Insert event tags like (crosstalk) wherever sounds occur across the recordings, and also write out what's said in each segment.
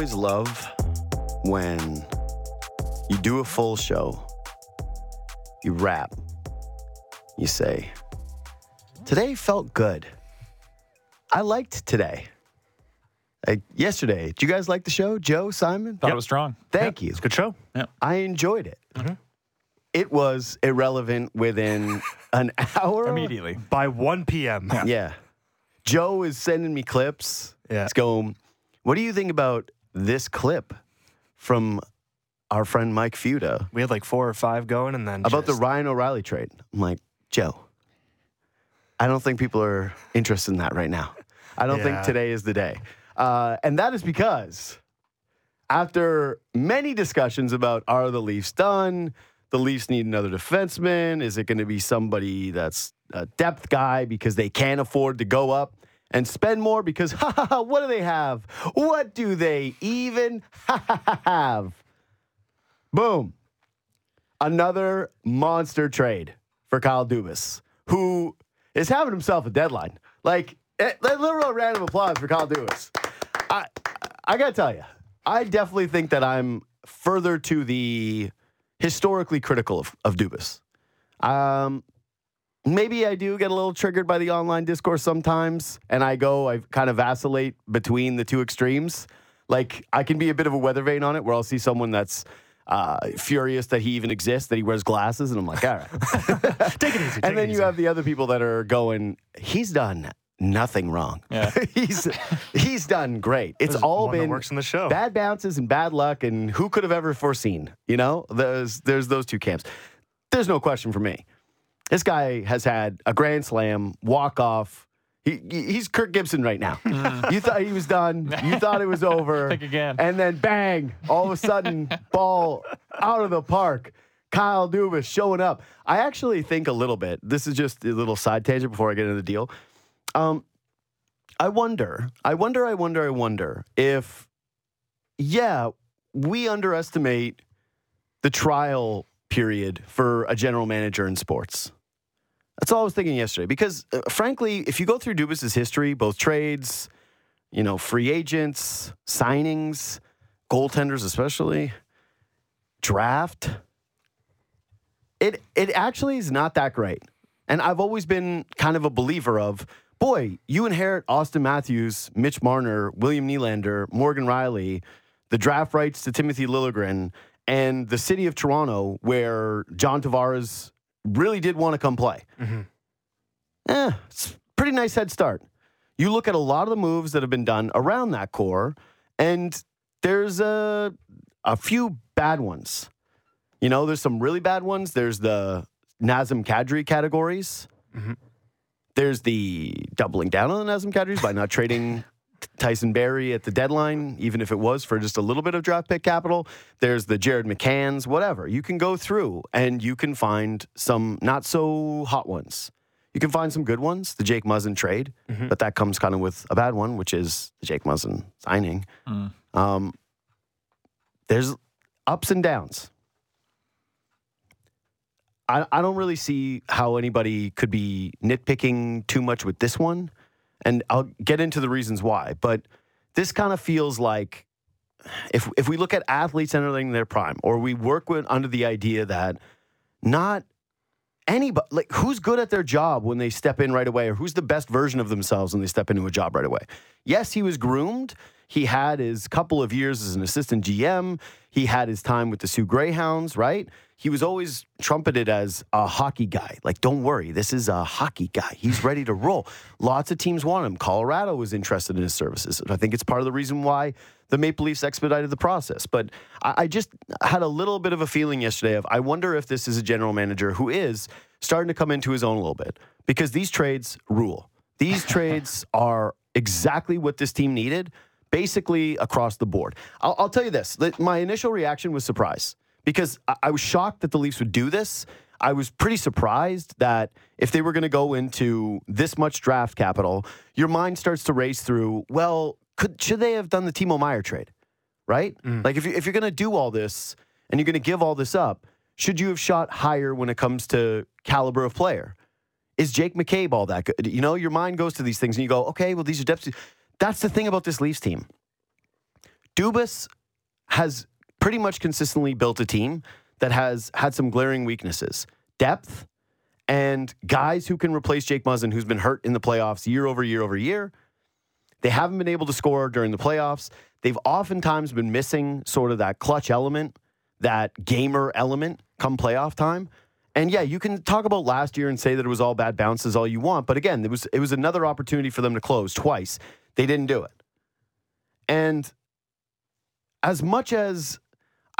always love when you do a full show, you rap, you say, Today felt good. I liked today. Like yesterday, did you guys like the show? Joe, Simon? Thought it was strong. Thank you. It's a good show. I enjoyed it. Mm-hmm. It was irrelevant within (laughs) an hour. Immediately. By 1 p.m. Yeah. Joe is sending me clips. Yeah. He's going, What do you think about this clip from our friend Mike Fuda We had like four or five going, and then about the just- Ryan O'Reilly trade? I'm like, Joe, I don't think people are interested in that right now. I don't think today is the day. Uh, and that is because after many discussions about are the Leafs done? The Leafs need another defenseman. Is it going to be somebody that's a depth guy because they can't afford to go up and spend more? Because (laughs) ha ha ha, what do they have? What do they even (laughs) have? Boom. Another monster trade for Kyle Dubas, who is having himself a deadline. Like, eh, a literal round of applause for Kyle Dubas. I, I gotta tell you, I definitely think that I'm further to the historically critical of, of Dubas. Um, maybe I do get a little triggered by the online discourse sometimes, and I go, I kind of vacillate between the two extremes. Like, I can be a bit of a weather vane on it, where I'll see someone that's uh, furious that he even exists, that he wears glasses, and I'm like, all right. (laughs) Take it easy. and then you have the other people that are going, he's done nothing wrong. Yeah. (laughs) he's he's done great. It's There's all been works in the show. bad bounces and bad luck, and who could have ever foreseen? You know, there's there's those two camps. There's no question for me. This guy has had a grand slam, walk off. He, he's Kirk Gibson right now. (laughs) You thought he was done. You thought it was (laughs) over. Think again. And then bang, all of a sudden, (laughs) ball out of the park. Kyle Dubas showing up. I actually think a little bit. This is just a little side tangent before I get into the deal. Um, I wonder, I wonder, I wonder, I wonder if, yeah, we underestimate the trial period for a general manager in sports. That's all I was thinking yesterday. Because, uh, frankly, if you go through Dubas's history, both trades, you know, free agents, signings, goaltenders, especially, draft, it it actually is not that great. And I've always been kind of a believer of, boy, you inherit Auston Matthews, Mitch Marner, William Nylander, Morgan Rielly, the draft rights to Timothy Liljegren, and the city of Toronto, where John Tavares really did want to come play. Eh, it's a pretty nice head start. You look at a lot of the moves that have been done around that core, and there's a a few bad ones. You know, there's some really bad ones. There's the Nazem Kadri categories. There's the doubling down on the Nazem Kadris by not trading Tyson Barrie at the deadline, even if it was for just a little bit of draft pick capital. There's the Jared McCanns, whatever. You can go through and you can find some not so hot ones. You can find some good ones, the Jake Muzzin trade, but that comes kind of with a bad one, which is the Jake Muzzin signing. Um, there's ups and downs. I, I don't really see how anybody could be nitpicking too much with this one. And I'll get into the reasons why. But this kind of feels like if, if we look at athletes entering their prime, or we work with under the idea that not anybody, like who's good at their job when they step in right away, or who's the best version of themselves when they step into a job right away. Yes, he was groomed. He had his couple of years as an assistant GM. He had his time with the Soo Greyhounds, right? He was always trumpeted as a hockey guy. Like, don't worry, this is a hockey guy. He's (laughs) ready to roll. Lots of teams want him. Colorado was interested in his services. I think it's part of the reason why the Maple Leafs expedited the process. But I, I just had a little bit of a feeling yesterday of I wonder if this is a general manager who is starting to come into his own a little bit because these trades rule. These (laughs) trades are exactly what this team needed, basically across the board. I'll, I'll tell you this: my initial reaction was surprise because I, I was shocked that the Leafs would do this. I was pretty surprised that if they were going to go into this much draft capital, your mind starts to race through. Well, could should they have done the Timo Meier trade? Right? Mm. Like if you, if you're going to do all this and you're going to give all this up, should you have shot higher when it comes to caliber of player? Is Jake McCabe all that good? You know, your mind goes to these things and you go, okay, well, these are depths. That's the thing about this Leafs team. Dubas has pretty much consistently built a team that has had some glaring weaknesses depth and guys who can replace Jake Muzzin, who's been hurt in the playoffs year over year over year. They haven't been able to score during the playoffs. They've oftentimes been missing sort of that clutch element, that gamer element come playoff time. And yeah, you can talk about last year and say that it was all bad bounces all you want, but again, it was it was another opportunity for them to close twice. They didn't do it. And as much as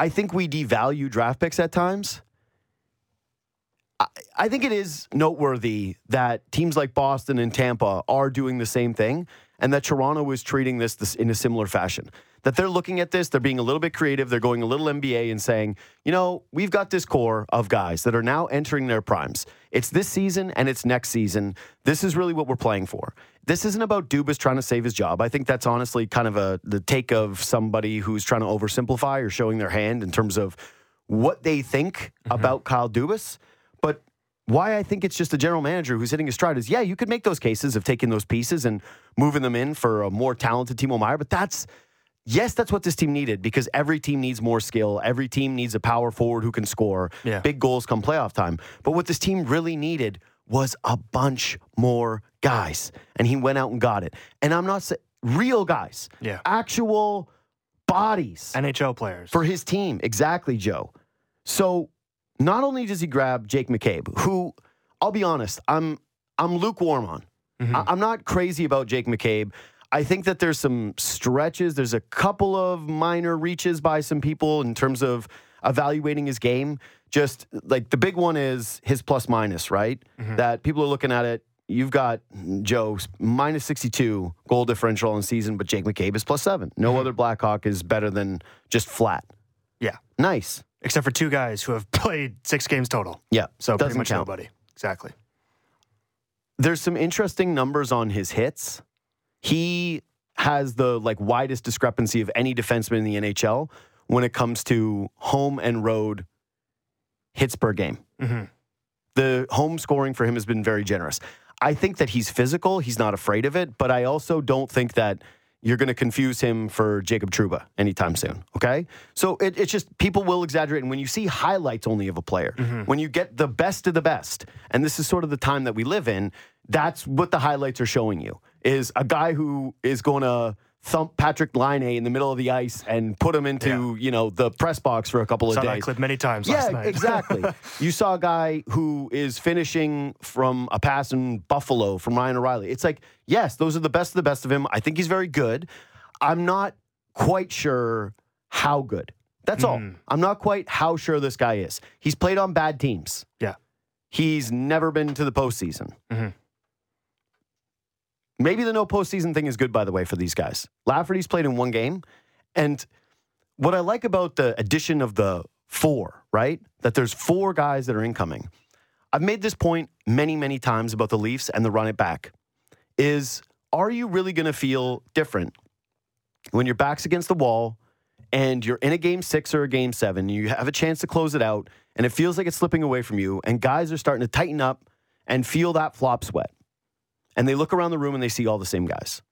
I think we devalue draft picks at times, I, I think it is noteworthy that teams like Boston and Tampa are doing the same thing and that Toronto is treating this, this in a similar fashion. That they're looking at this, they're being a little bit creative, they're going a little NBA and saying, you know, we've got this core of guys that are now entering their primes. It's this season and it's next season. This is really what we're playing for. This isn't about Dubas trying to save his job. I think that's honestly kind of a the take of somebody who's trying to oversimplify or showing their hand in terms of what they think mm-hmm. about Kyle Dubas. But why I think it's just a general manager who's hitting his stride is yeah, you could make those cases of taking those pieces and moving them in for a more talented Timo Meier, but that's yes, that's what this team needed because every team needs more skill. Every team needs a power forward who can score yeah. big goals come playoff time. But what this team really needed was a bunch more guys, and he went out and got it. And I'm not saying real guys, yeah, actual bodies, NHL players for his team. Exactly, Joe. So not only does he grab Jake McCabe, who I'll be honest, I'm I'm lukewarm on. Mm-hmm. I, I'm not crazy about Jake McCabe. I think that there's some stretches. There's a couple of minor reaches by some people in terms of evaluating his game. Just like the big one is his plus minus, right? Mm-hmm. That people are looking at it. You've got Joe minus 62 goal differential in season, but Jake McCabe is plus seven. No mm-hmm. other Blackhawk is better than just flat. Yeah. Nice except for two guys who have (laughs) played six games total. Yeah, so pretty much count. nobody. Exactly. There's some interesting numbers on his hits. He has the like widest discrepancy of any defenseman in the NHL when it comes to home and road hits per game. Mm-hmm. The home scoring for him has been very generous. I think that he's physical. He's not afraid of it, but I also don't think that you're going to confuse him for Jacob Trouba anytime soon. Okay. So it, it's just people will exaggerate. And when you see highlights only of a player, mm-hmm. when you get the best of the best, and this is sort of the time that we live in, that's what the highlights are showing you is a guy who is going to thump Patrik Laine in the middle of the ice and put him into yeah. you know the press box for a couple of saw days. That clip many times. Yeah, (laughs) exactly. you saw a guy who is finishing from a pass in Buffalo from Ryan O'Reilly. It's like yes, those are the best of the best of him. I think he's very good. I'm not quite sure how good. That's all. Hmm. I'm not quite how sure this guy is. He's played on bad teams. Yeah. He's never been to the postseason. Mm-hmm. Maybe the no postseason thing is good, by the way, for these guys. Lafferty's played in one game. And what I like about the addition of the four, right? That there's four guys that are incoming. I've made this point many, many times about the Leafs and the run it back. Is are you really going to feel different when your back's against the wall and you're in a game six or a game seven, you have a chance to close it out, and it feels like it's slipping away from you, and guys are starting to tighten up and feel that flop sweat and they look around the room and they see all the same guys.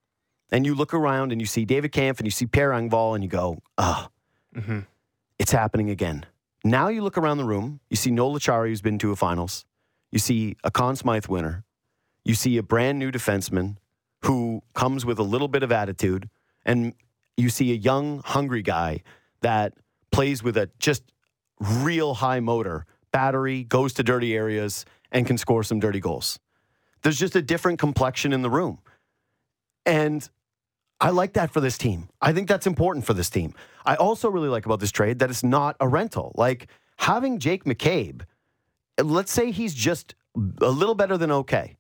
And you look around and you see David Kampf and you see Pierre Engvall and you go, oh, mm-hmm. it's happening again. Now you look around the room, you see Noel Acciari, who's been to a finals. You see a Conn Smythe winner. You see a brand new defenseman who comes with a little bit of attitude. And you see a young, hungry guy that plays with a just real high motor, battery, goes to dirty areas, and can score some dirty goals. There's just a different complexion in the room. And I like that for this team. I think that's important for this team. I also really like about this trade that it's not a rental. Like having Jake McCabe, let's say he's just a little better than okay.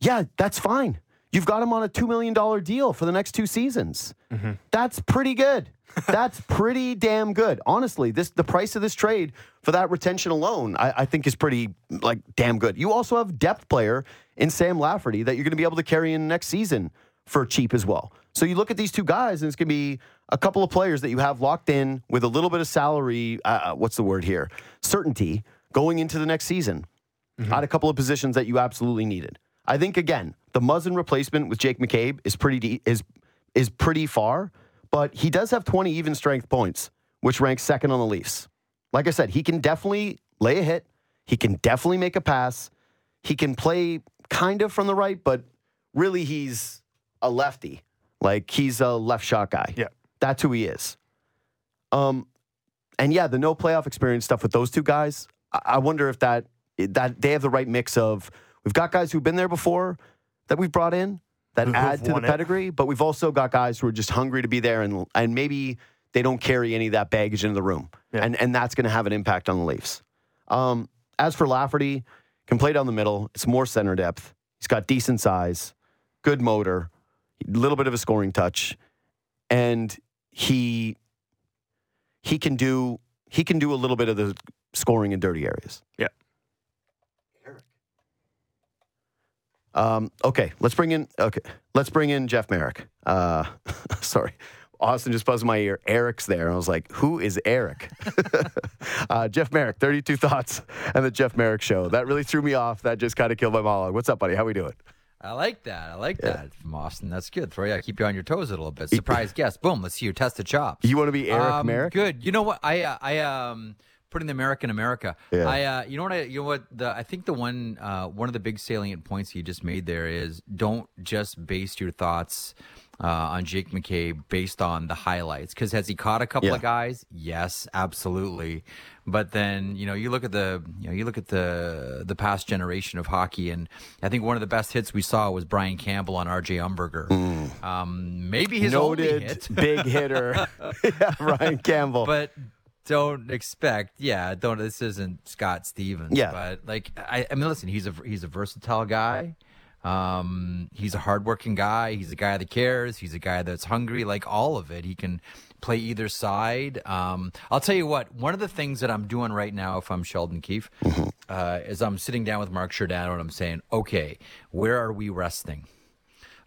Yeah, that's fine. You've got him on a $2 million deal for the next two seasons. Mm-hmm. That's pretty good. (laughs) That's pretty damn good. Honestly, this the price of this trade for that retention alone, I, I, think is pretty like damn good. You also have depth player in Sam Lafferty that you're going to be able to carry in next season for cheap as well. So you look at these two guys, and it's going to be a couple of players that you have locked in with a little bit of salary. Uh, uh what's the word here? Certainty going into the next season mm-hmm. at a couple of positions that you absolutely needed. I think again, the Muzzin replacement with Jake McCabe is pretty de- is is pretty far but he does have 20 even strength points, which ranks second on the Leafs. Like I said, he can definitely lay a hit. He can definitely make a pass. He can play kind of from the right, but really he's a lefty. Like he's a left shot guy. Yeah. That's who he is. Um, and yeah, the no playoff experience stuff with those two guys. I, I wonder if that that they have the right mix of we've got guys who've been there before that we've brought in that add to the won it. pedigree, but we've also got guys who are just hungry to be there and and maybe they don't carry any of that baggage into the room, Yeah. and and that's going to have an impact on the Leafs. Um, as for Lafferty, can play down the middle. It's more center depth. He's got decent size, good motor, a little bit of a scoring touch, and he he can do he can do a little bit of the scoring in dirty areas. Yeah. Um, okay, let's bring in okay, let's bring in Jeff Marek. Uh, (laughs) sorry. Austin just buzzed my ear. Eric's there. and I was like, who is Eric? (laughs) uh, Jeff Marek, 32 Thoughts and the Jeff Marek Show. That really threw me off. That just kind of killed my monologue. What's up, buddy? How we doing? I like that. I like that from Austin. That's good. Throw you, I keep you on your toes a little bit. Surprise guest. Boom. Let's see your test of chops. You want to be Eric um, Marek? Good. You know what? I uh, I um putting the American America. Yeah. I uh you know what I you know what the I think the one uh one of the big salient points you just made there is don't just base your thoughts uh, on Jake McCabe based on the highlights. Because has he caught a couple Yeah. of guys? Yes, absolutely. But then you know you look at the you know you look at the the past generation of hockey, and I think one of the best hits we saw was Brian Campbell on R.J. Umberger. Um, maybe his only Noted hit. big hitter, (laughs) (laughs) yeah, Ryan Campbell. but don't expect yeah don't this isn't scott stevens Yeah. but like i, I mean listen he's a he's a versatile guy. Um he's a hardworking guy. He's a guy that cares. He's a guy that's hungry. Like all of it. He can play either side. Um i'll tell you what one of the things that i'm doing right now if i'm sheldon keefe uh, is i'm sitting down with mark Giordano and i'm saying okay where are we resting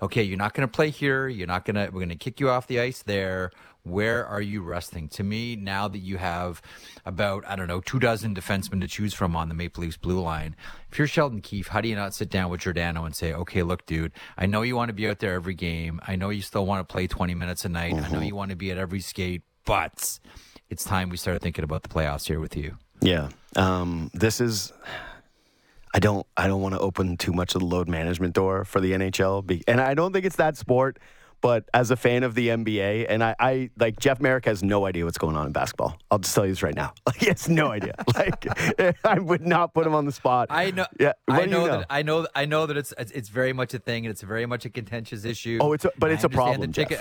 okay, you're not going to play here. You're not going to, we're going to kick you off the ice there. Where are you resting? To me, now that you have about, I don't know, two dozen defensemen to choose from on the Maple Leafs blue line, if you're Sheldon Keefe, how do you not sit down with Giordano and say, okay, look, dude, I know you want to be out there every game. I know you still want to play 20 minutes a night. I know you want to be at every skate, but it's time we started thinking about the playoffs here with you. Yeah. Um, this is. I don't. I don't want to open too much of the load management door for the NHL, be, and I don't think it's that sport. But as a fan of the NBA, and I, I like Jeff Marek has no idea what's going on in basketball. I'll just tell you this right now. (laughs) Like, he has no idea. (laughs) like, (laughs) I would not put him on the spot. I know. Yeah. I do you know, know? that I know. I know that it's it's very much a thing, and it's very much a contentious issue. Oh, it's a- but it's a problem, The ticket,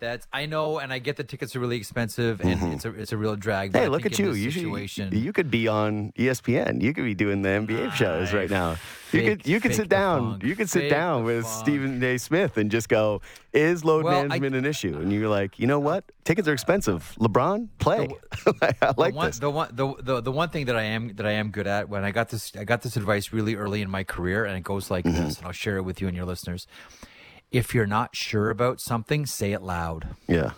that's I know, and I get the tickets are really expensive, and it's a it's a real drag. but Mm-hmm. Hey, I look at you. You, should, you could be on ESPN. You could be doing the NBA shows right now. You could you could sit down. funk. You could sit Fake down with funk. Stephen A. Smith and just go, is load Well, I- management an issue? And you're like, you know what? Tickets are expensive. LeBron, play. (laughs) I like the one, this. The one, the, the the one thing that I am that I am good at when I got this I got this advice really early in my career, and it goes like Mm-hmm. this, and I'll share it with you and your listeners. If you're not sure about something, say it loud. yeah.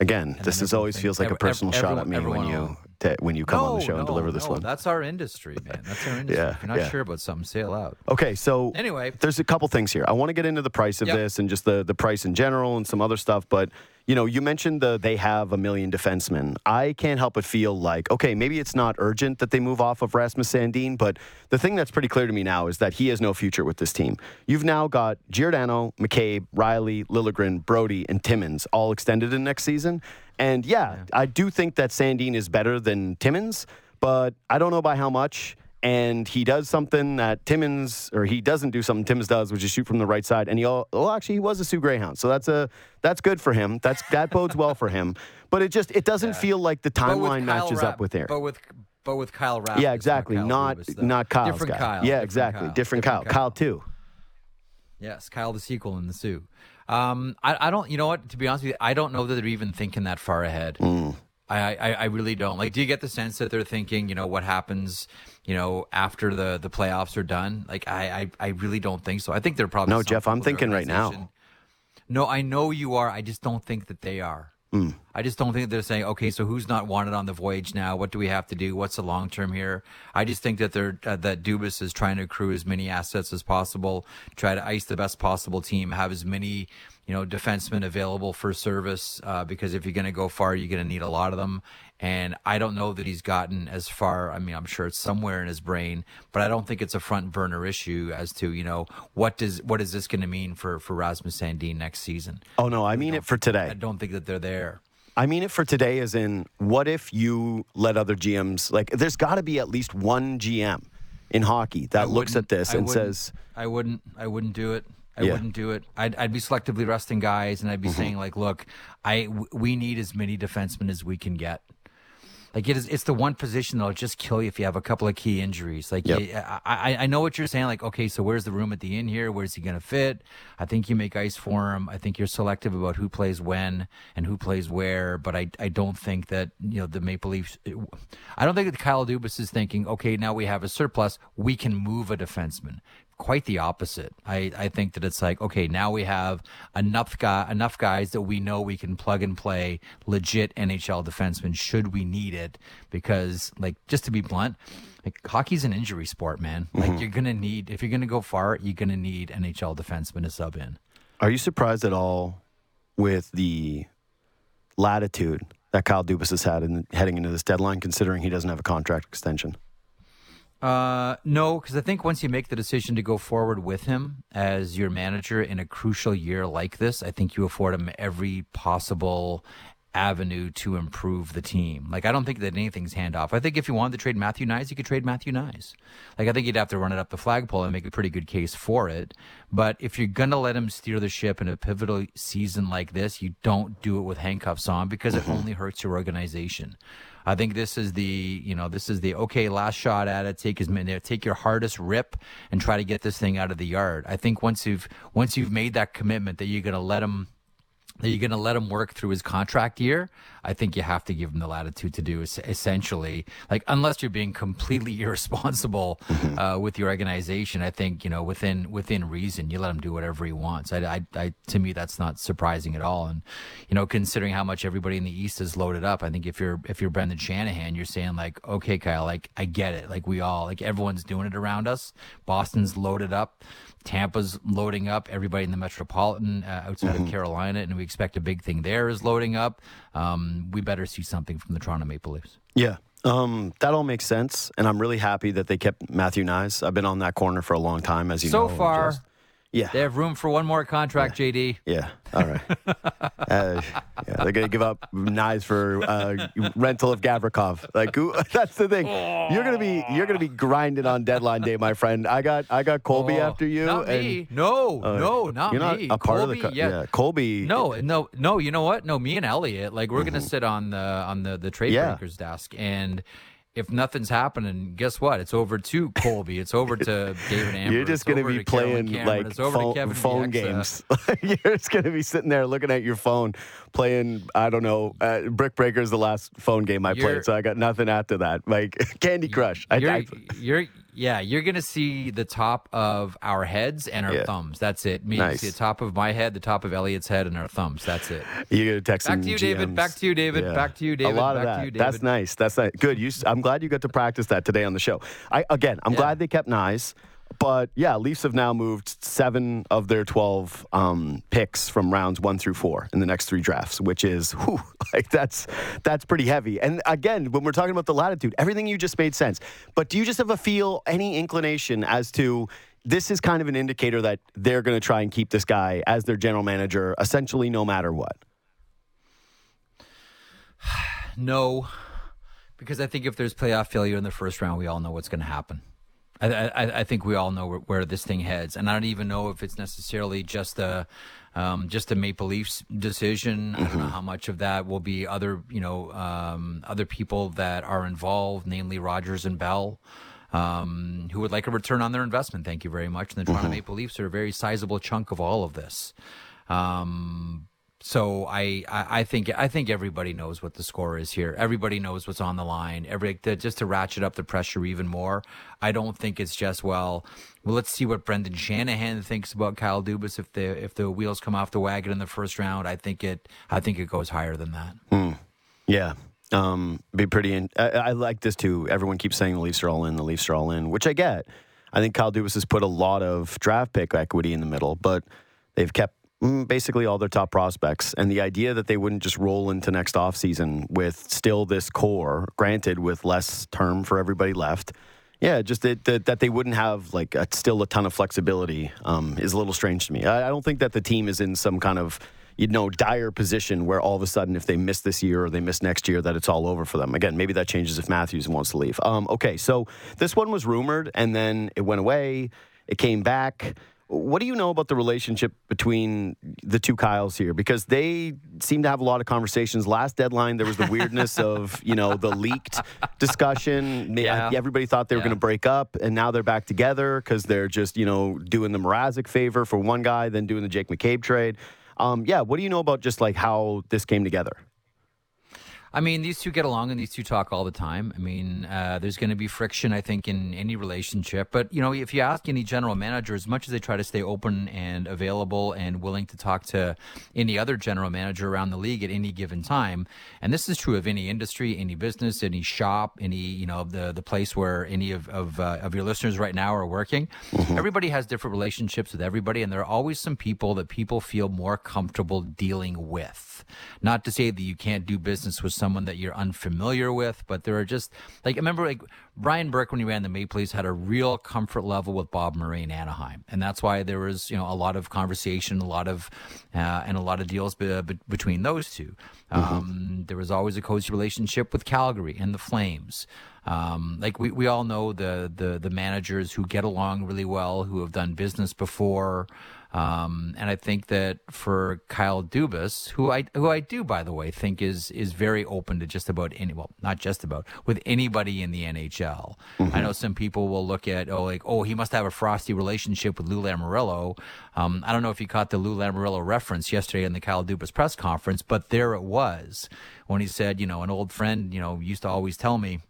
Again, this is always feels like a personal ev- shot at me when you te- when you come on the No, show and deliver this no, one. That's our industry, man. That's our (laughs) industry. Yeah, if you're not yeah. sure about something, say it loud. Okay, so Anyway. there's a couple things here. I want to get into the price of Yep. this and just the the price in general and some other stuff. But you know, you mentioned the they have a million defensemen. I can't help but feel like okay, maybe it's not urgent that they move off of Rasmus Sandin, but the thing that's pretty clear to me now is that he has no future with this team. You've now got Giordano, McCabe, Rielly, Liljegren, Brodie, and Timmins all extended in next season. And yeah, I do think that Sandin is better than Timmins, but I don't know by how much and he does something that Timmins or he doesn't do something Timmins does, which is shoot from the right side. And he all well, actually he was a Soo Greyhound, so that's a that's good for him. That's that bodes well for him. But it just it doesn't feel like the timeline matches Rapp- up with Aaron. But with but with Kyle Rapp. yeah, exactly. Kyle Not though. not Kyle's different guy. Kyle. Yeah, different exactly. Kyle. Different, Kyle. Kyle too. Yes, Kyle the sequel in the Soo. Um, I, I don't. You know what? To be honest with you, I don't know that they're even thinking that far ahead. Mm. I, I, I really don't. Like, do you get the sense that they're thinking, you know, what happens, you know, after the the playoffs are done? Like, I I, I really don't think so. I think they're probably No, Jeff, I'm people in the thinking right now. No, I know you are. I just don't think that they are. Hmm. I just don't think they're saying, okay, so who's not wanted on the voyage now? What do we have to do? What's the long term here? I just think that they're uh, that Dubas is trying to accrue as many assets as possible, try to ice the best possible team, have as many you know defensemen available for service uh, because if you're going to go far, you're going to need a lot of them. And I don't know that he's gotten as far. I mean, I'm sure it's somewhere in his brain, but I don't think it's a front burner issue as to you know what does what is this going to mean for for Rasmus Sandin next season. Oh no, I mean it for today. I don't think that they're there. I mean it for today, as in, what if you let other GMs like? There's got to be at least one GM in hockey that looks at this I and says, I wouldn't. I wouldn't do it. I Yeah. wouldn't do it. I'd, I'd be selectively resting guys, and I'd Mm-hmm. be saying like, look, I w- we need as many defensemen as we can get. Like it is, it's the one position that'll just kill you if you have a couple of key injuries. Like Yep. I, I, I know what you're saying. Like, okay, so where's the room at the end here? Where's he going to fit? I think you make ice for him. I think you're selective about who plays when and who plays where. But I, I don't think that you know the Maple Leafs. I don't think that Kyle Dubas is thinking, okay, now we have a surplus, we can move a defenseman quite the opposite. I, I think that it's like, okay, now we have enough guy enough guys that we know we can plug and play legit NHL defensemen should we need it. Because like just to be blunt, like hockey's an injury sport, man. Like mm-hmm. you're gonna need if you're gonna go far, you're gonna need NHL defensemen to sub in. "Are you surprised at all with the latitude that Kyle Dubas has had in heading into this deadline, considering he doesn't have a contract extension?" Uh, no, because I think once you make the decision to go forward with him as your manager in a crucial year like this, I think you afford him every possible avenue to improve the team. Like, I don't think that anything's handoff. I think if you wanted to trade Matthew Knies, you could trade Matthew Knies. Like, I think you'd have to run it up the flagpole and make a pretty good case for it. But if you're going to let him steer the ship in a pivotal season like this, you don't do it with handcuffs on because it only hurts your organization. I think this is the you know this is the okay last shot at it. Take as many, take your hardest rip and try to get this thing out of the yard. I think once you've once you've made that commitment that you're going to let him that you're going to let him work through his contract year, I think you have to give him the latitude to do essentially, like unless you're being completely (laughs) irresponsible uh, with your organization. I think you know within within reason, you let him do whatever he wants. I, I, I to me that's not surprising at all. And you know, considering how much everybody in the East is loaded up, I think if you're if you're Brendan Shanahan, you're saying like, okay, Kyle, like I get it, like we all like everyone's doing it around us. Boston's loaded up. Tampa's loading up. Everybody in the metropolitan uh, outside of Carolina, and we expect a big thing there is loading up. Um, we better see something from the Toronto Maple Leafs. Yeah. Um, that all makes sense, and I'm really happy that they kept Matthew Knies. I've been on that corner for a long time, as you so know. far, just- yeah, they have room for one more contract, JD. yeah, all right. (laughs) uh, yeah, they're gonna give up Knies for uh, rental of Gavrikov. Like, who, (laughs) that's the thing. You're gonna be you're gonna be grinding on deadline day, my friend. I got I got Colby Oh, after you. Not and, me. No, uh, no, not you're not me. a part Colby, of the. Co- yeah. Colby. No, no, no. You know what? No, me and Elliot, like we're gonna sit on the on the the trade Mm-hmm. Yeah. breakers desk, and if nothing's happening, guess what? It's over to Colby. It's over to (laughs) David Amber. You're just going to be playing Cameron, like it's over to phone, phone games. (laughs) You're just going to be sitting there looking at your phone, playing. I don't know. Uh, Brick Breaker's the last phone game I You're- played, so I got nothing after that. Like (laughs) Candy Crush. I, You're, I, you're, yeah, you're gonna see the top of our heads and our Yeah. thumbs. That's it. Me, Nice. see the top of my head, the top of Elliot's head, and our thumbs. That's it. you're to text Back to you, David. Back to you, David. Back to you, David. A lot of Back to that. you, That's nice. That's nice. Good. You. I'm glad you got to practice that today on the show. I again. I'm Yeah. glad they kept Knies. But yeah, Leafs have now moved seven of their 12 um, picks from rounds one through four in the next three drafts, which is whew, (laughs) like that's that's pretty heavy. And again, when we're talking about the latitude, everything you just made sense. But do you just have a feel, any inclination as to this is kind of an indicator that they're going to try and keep this guy as their general manager, essentially, no matter what? (sighs) No, because I think if there's playoff failure in the first round, we all know what's going to happen. I, I, I think we all know where, where this thing heads, and I don't even know if it's necessarily just a um, just a Maple Leafs decision. I don't know how much of that will be other you know um, other people that are involved, namely Rogers and Bell. Um, who would like a return on their investment? Thank you very much. And the Toronto Maple Leafs are a very sizable chunk of all of this. Um, So I, I, I think I think everybody knows what the score is here. Everybody knows what's on the line. Every to, just to ratchet up the pressure even more. I don't think it's just well. Well, let's see what Brendan Shanahan thinks about Kyle Dubas if the if the wheels come off the wagon in the first round. I think it I think it goes higher than that. Yeah. Um, be pretty. In, I, I like this too. Everyone keeps saying the Leafs are all in. The Leafs are all in, which I get. I think Kyle Dubas has put a lot of draft pick equity in the middle, but they've kept mm, basically all their top prospects. And the idea that they wouldn't just roll into next offseason with still this core, granted with less term for everybody left. Yeah, just that, that, that they wouldn't have like a, still a ton of flexibility um, is a little strange to me. I, I don't think that the team is in some kind of you know dire position where all of a sudden if they miss this year or they miss next year that it's all over for them. Again, maybe that changes if Matthews wants to leave. Um, okay, so this one was rumored and then it went away. It came back. What do you know about the relationship between the two Kyles here? Because they seem to have a lot of conversations. Last deadline, there was the weirdness (laughs) of you know the leaked discussion. Yeah. Everybody thought they were Yeah. going to break up, and now they're back together because they're just you know doing the Mrazek favor for one guy, then doing the Jake McCabe trade. Um, yeah, what do you know about just like how this came together? I mean, these two get along and these two talk all the time. I mean, uh, there's going to be friction, I think, in any relationship. But, you know, if you ask any general manager, as much as they try to stay open and available and willing to talk to any other general manager around the league at any given time, and this is true of any industry, any business, any shop, any, you know, the, the place where any of, of, uh, of your listeners right now are working, everybody has different relationships with everybody. And there are always some people that people feel more comfortable dealing with. Not to say that you can't do business with someone that you're unfamiliar with, but there are just like I remember like Brian Burke when he ran the Maple Leafs had a real comfort level with Bob Murray in Anaheim, and that's why there was you know a lot of conversation, a lot of uh, and a lot of deals be, be, between those 2 Um, there was always a cozy relationship with Calgary and the Flames. Um, like we, we all know the, the the managers who get along really well, who have done business before. Um, and I think that for Kyle Dubas, who I who I do by the way think is is very open to just about any well not just about with anybody in the NHL. I know some people will look at oh like oh he must have a frosty relationship with Lou Lamoriello. Um, I don't know if you caught the Lou Lamoriello reference yesterday in the Kyle Dubas press conference, but there it was when he said you know an old friend you know used to always tell me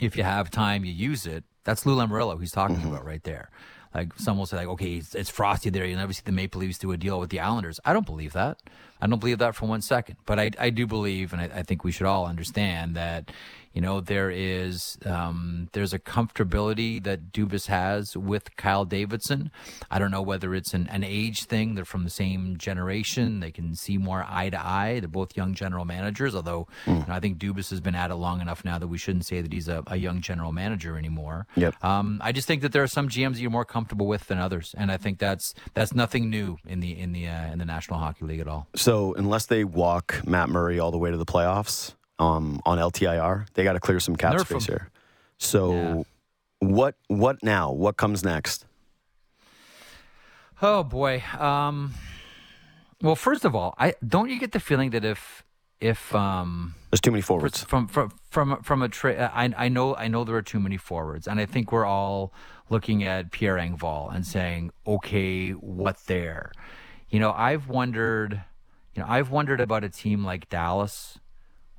if you have time, you use it. That's Lou Lamoriello he's talking about right there. Like some will say, like, okay, it's, it's frosty there. You'll never see the Maple Leafs do a deal with the Islanders. I don't believe that. I don't believe that for one second. But I, I do believe, and I, I think we should all understand that, you know, there is um, there's a comfortability that Dubas has with Kyle Davidson. I don't know whether it's an, an age thing. They're from the same generation. They can see more eye to eye. They're both young general managers, although you know, I think Dubas has been at it long enough now that we shouldn't say that he's a, a young general manager anymore. Yep. Um, I just think that there are some GMs you're more comfortable with than others, and I think that's that's nothing new in the in the uh, in the National Hockey League at all. So unless they walk Matt Murray all the way to the playoffs um, on LTIR, they got to clear some cap Nerf space here. So Yeah. what what now? What comes next? Oh boy. Um, well, first of all, I don't you get the feeling that if if um, There's too many forwards. from from from from a trade. I I know I know there are too many forwards, and I think we're all looking at Pierre Engvall and saying, okay, what there? You know, I've wondered. You know, I've wondered about a team like Dallas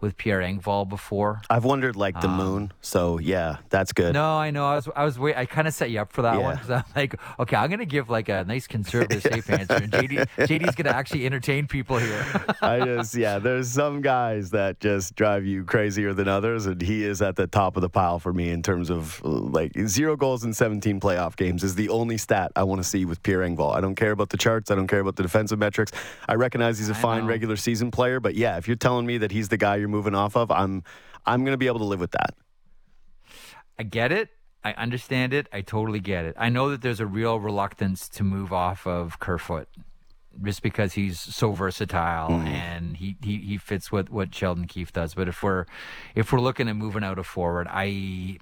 with Pierre Engvall before. I've wondered like the moon. So yeah, that's good. Um, No, I know. I was, I was, wait, I kind of set you up for that one Yeah. because I'm like, okay, I'm gonna give like a nice conservative (laughs) safe answer, and JD, JD's gonna actually entertain people here. (laughs) I just yeah, there's some guys that just drive you crazier than others, and he is at the top of the pile for me in terms of uh, like zero goals in 17 playoff games is the only stat I want to see with Pierre Engvall. I don't care about the charts, I don't care about the defensive metrics. I recognize he's a fine know. regular season player, but yeah, if you're telling me that he's the guy you're moving off of, I'm I'm gonna be able to live with that. I get it. I understand it. I totally get it. I know that there's a real reluctance to move off of Kerfoot just because he's so versatile mm. and he, he, he fits with what Sheldon Keefe does. But if we're if we're looking at moving out of forward, I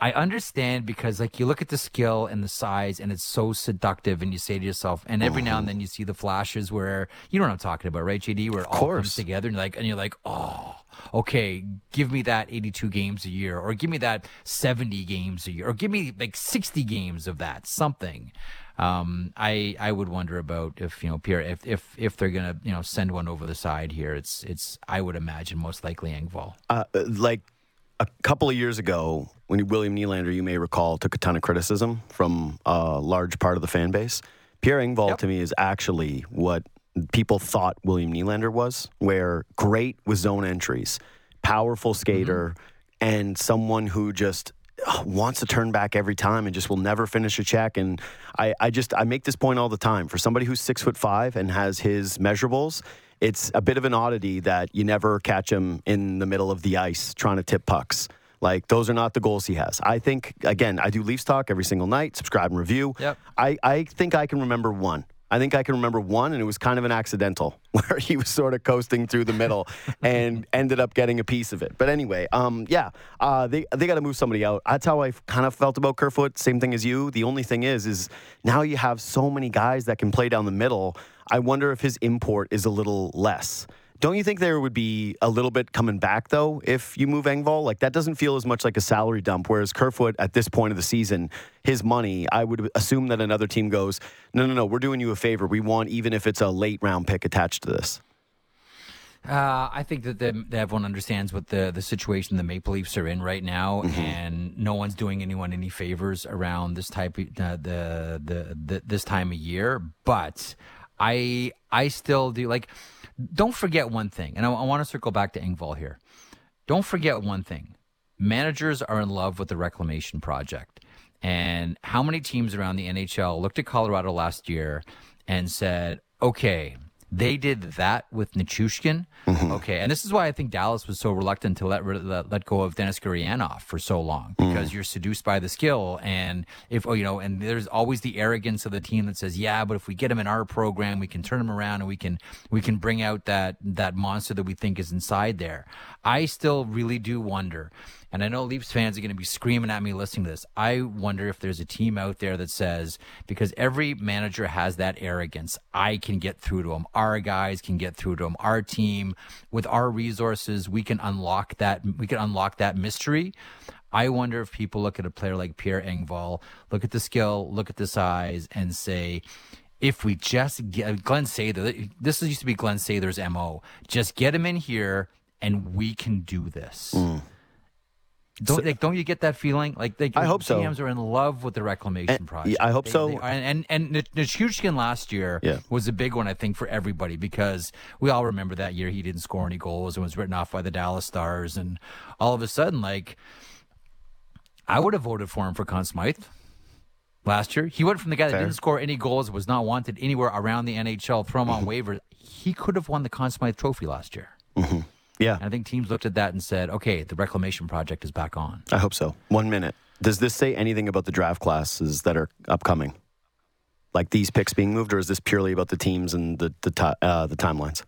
I understand because like you look at the skill and the size and it's so seductive and you say to yourself and every now and then you see the flashes where you know what I'm talking about, right, JD, where it all comes together and you're like and you're like, oh, okay, give me that 82 games a year or give me that 70 games a year or give me like 60 games of that, something. Um, I I would wonder about if you know Pierre if if if they're gonna you know send one over the side here. It's it's I would imagine most likely Engvall. Uh, like a couple of years ago, when William Nylander, you may recall, took a ton of criticism from a large part of the fan base. Pierre Engvall Yep. to me is actually what people thought William Nylander was, where great with zone entries, powerful skater, and someone who just uh, wants to turn back every time and just will never finish a check. And I, I just I make this point all the time. For somebody who's six foot five and has his measurables, it's a bit of an oddity that you never catch him in the middle of the ice trying to tip pucks. Like those are not the goals he has. I think again, I do Leafs talk every single night. Subscribe and review. Yep. I, I think I can remember one. I think I can remember one, and it was kind of an accidental (laughs) where he was sort of coasting through the middle (laughs) and ended up getting a piece of it. But anyway, um, yeah, uh, they they got to move somebody out. That's how I kind of felt about Kerfoot. Same thing as you. The only thing is, is now you have so many guys that can play down the middle. I wonder if his import is a little less. Don't you think there would be a little bit coming back though if you move Engvall? Like that doesn't feel as much like a salary dump. Whereas Kerfoot at this point of the season, his money, I would assume that another team goes, no, no, no, we're doing you a favor. We want even if it's a late round pick attached to this. Uh, I think that, the, that everyone understands what the, the situation the Maple Leafs are in right now, and no one's doing anyone any favors around this type of, uh, the, the the this time of year. But I I still do like. Don't forget one thing, and I, I want to circle back to Engvall here. Don't forget one thing: managers are in love with the reclamation project, and how many teams around the NHL looked at Colorado last year and said, "Okay." They did that with Nichushkin. Mm-hmm. Okay. And this is why I think Dallas was so reluctant to let, let, let go of Denis Gurianov for so long mm-hmm. because you're seduced by the skill. And if, oh, you know, and there's always the arrogance of the team that says, yeah, but if we get him in our program, we can turn him around and we can, we can bring out that, that monster that we think is inside there. I still really do wonder. And I know Leafs fans are going to be screaming at me listening to this. I wonder if there's a team out there that says, because every manager has that arrogance, I can get through to them. Our guys can get through to them. Our team, with our resources, we can unlock that. We can unlock that mystery. I wonder if people look at a player like Pierre Engvall, look at the skill, look at the size, and say, if we just get uh, Glenn Sather, this used to be Glenn Sather's mo. Just get him in here, and we can do this. Mm. Don't like, don't you get that feeling? Like, like I hope so. GMs are in love with the reclamation And- project. yeah, I hope They- so. they are. and and and Nichushkin last year Yeah. was a big one, I think, for everybody because we all remember that year he didn't score any goals and was written off by the Dallas Stars, and all of a sudden, like, I would have voted for him for Conn Smythe last year. He went from the guy that Fair. didn't score any goals, was not wanted anywhere around the NHL, throw him on mm-hmm. waivers. He could have won the Conn Smythe Trophy last year. Mm-hmm. Yeah, And I think teams looked at that and said, okay, the reclamation project is back on. I hope so. One minute. Does this say anything about the draft classes that are upcoming? Like these picks being moved, or is this purely about the teams and the the, uh, the timelines?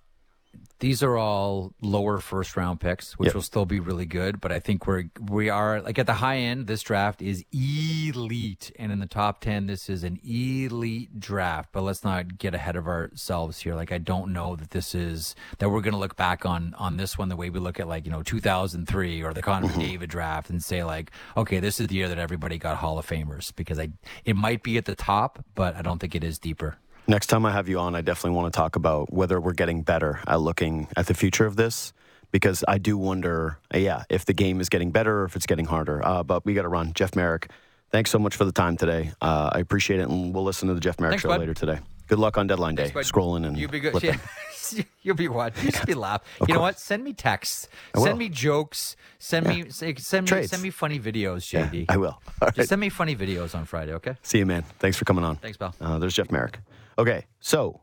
These are all lower first round picks, which Yep. will still be really good. But I think we're we are like at the high end. This draft is elite, and in the top ten, this is an elite draft. But let's not get ahead of ourselves here. Like I don't know that this is that we're going to look back on on this one the way we look at like you know 2003 or the Connor mm-hmm. McDavid draft and say like, okay, this is the year that everybody got Hall of Famers because I it might be at the top, but I don't think it is deeper. Next time I have you on, I definitely want to talk about whether we're getting better at looking at the future of this. Because I do wonder, yeah, if the game is getting better or if it's getting harder. Uh, but we got to run. Jeff Marek, thanks so much for the time today. Uh, I appreciate it, and we'll listen to the Jeff Marek Thanks, show bud. later today. Good luck on deadline day, Thanks, scrolling and You'll be good. Yeah. (laughs) You'll be what? You should be (laughs) laugh. You know what? Send me texts. Send me jokes. Send me say, send me Trades. send me funny videos, Yeah, JD. I will. (laughs) All right. Just send me funny videos on Friday, okay? See you, man. Thanks for coming on. Thanks, pal. Uh, there's Jeff Marek. Okay, so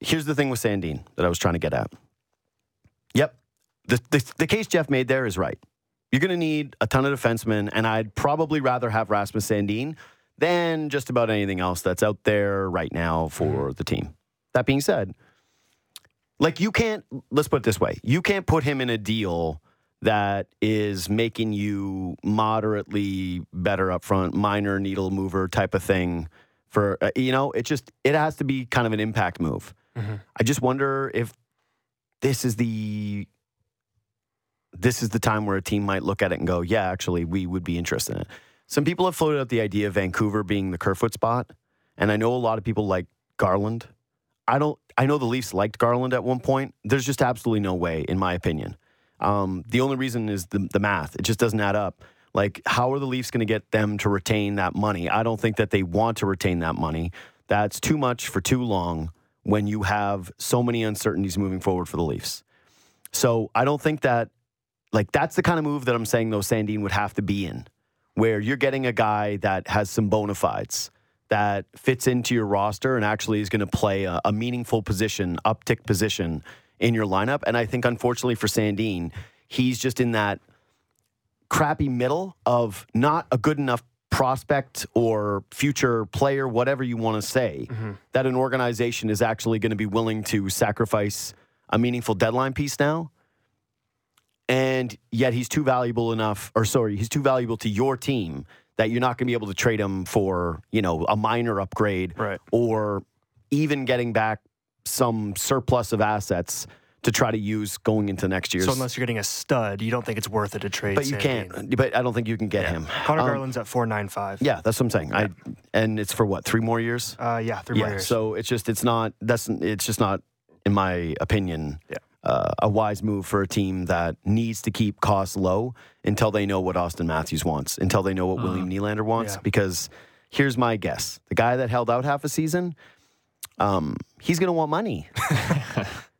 here's the thing with Sandin that I was trying to get at. Yep, the, the, the case Jeff made there is right. You're going to need a ton of defensemen, and I'd probably rather have Rasmus Sandin than just about anything else that's out there right now for mm-hmm. the team. That being said, like you can't, let's put it this way you can't put him in a deal that is making you moderately better up front, minor needle mover type of thing. For uh, you know, it just it has to be kind of an impact move. I just wonder if this is the this is the time where a team might look at it and go, yeah, actually, we would be interested in it. Some people have floated out the idea of Vancouver being the Kerfoot spot, and I know a lot of people like Garland. I don't. I know the Leafs liked Garland at one point. There's just absolutely no way, in my opinion. Um, the only reason is the, the math. It just doesn't add up. Like, how are the Leafs going to get them to retain that money? I don't think that they want to retain that money. That's too much for too long when you have so many uncertainties moving forward for the Leafs. So I don't think that, like, that's the kind of move that I'm saying, though, Sandin would have to be in, where you're getting a guy that has some bona fides that fits into your roster and actually is going to play a, a meaningful position, uptick position in your lineup. And I think, unfortunately for Sandin, he's just in that crappy middle of not a good enough prospect or future player, whatever you want to say, mm-hmm. that an organization is actually going to be willing to sacrifice a meaningful deadline piece now. And yet he's too valuable enough, or sorry, he's too valuable to your team that you're not going to be able to trade him for, you know, a minor upgrade Right. or even getting back some surplus of assets to try to use going into next year. So unless you're getting a stud, you don't think it's worth it to trade. but you can't. But I don't think you can get Yeah. him. Conor Um, Garland's at four nine five. Yeah, that's what I'm saying. I and it's for what three more years. Uh, yeah, three more years. So it's just it's not that's it's just not in my opinion. Yeah. Uh, a wise move for a team that needs to keep costs low until they know what Auston Matthews wants, until they know what William Nylander wants. Yeah. Because here's my guess: the guy that held out half a season, um, he's going to want money.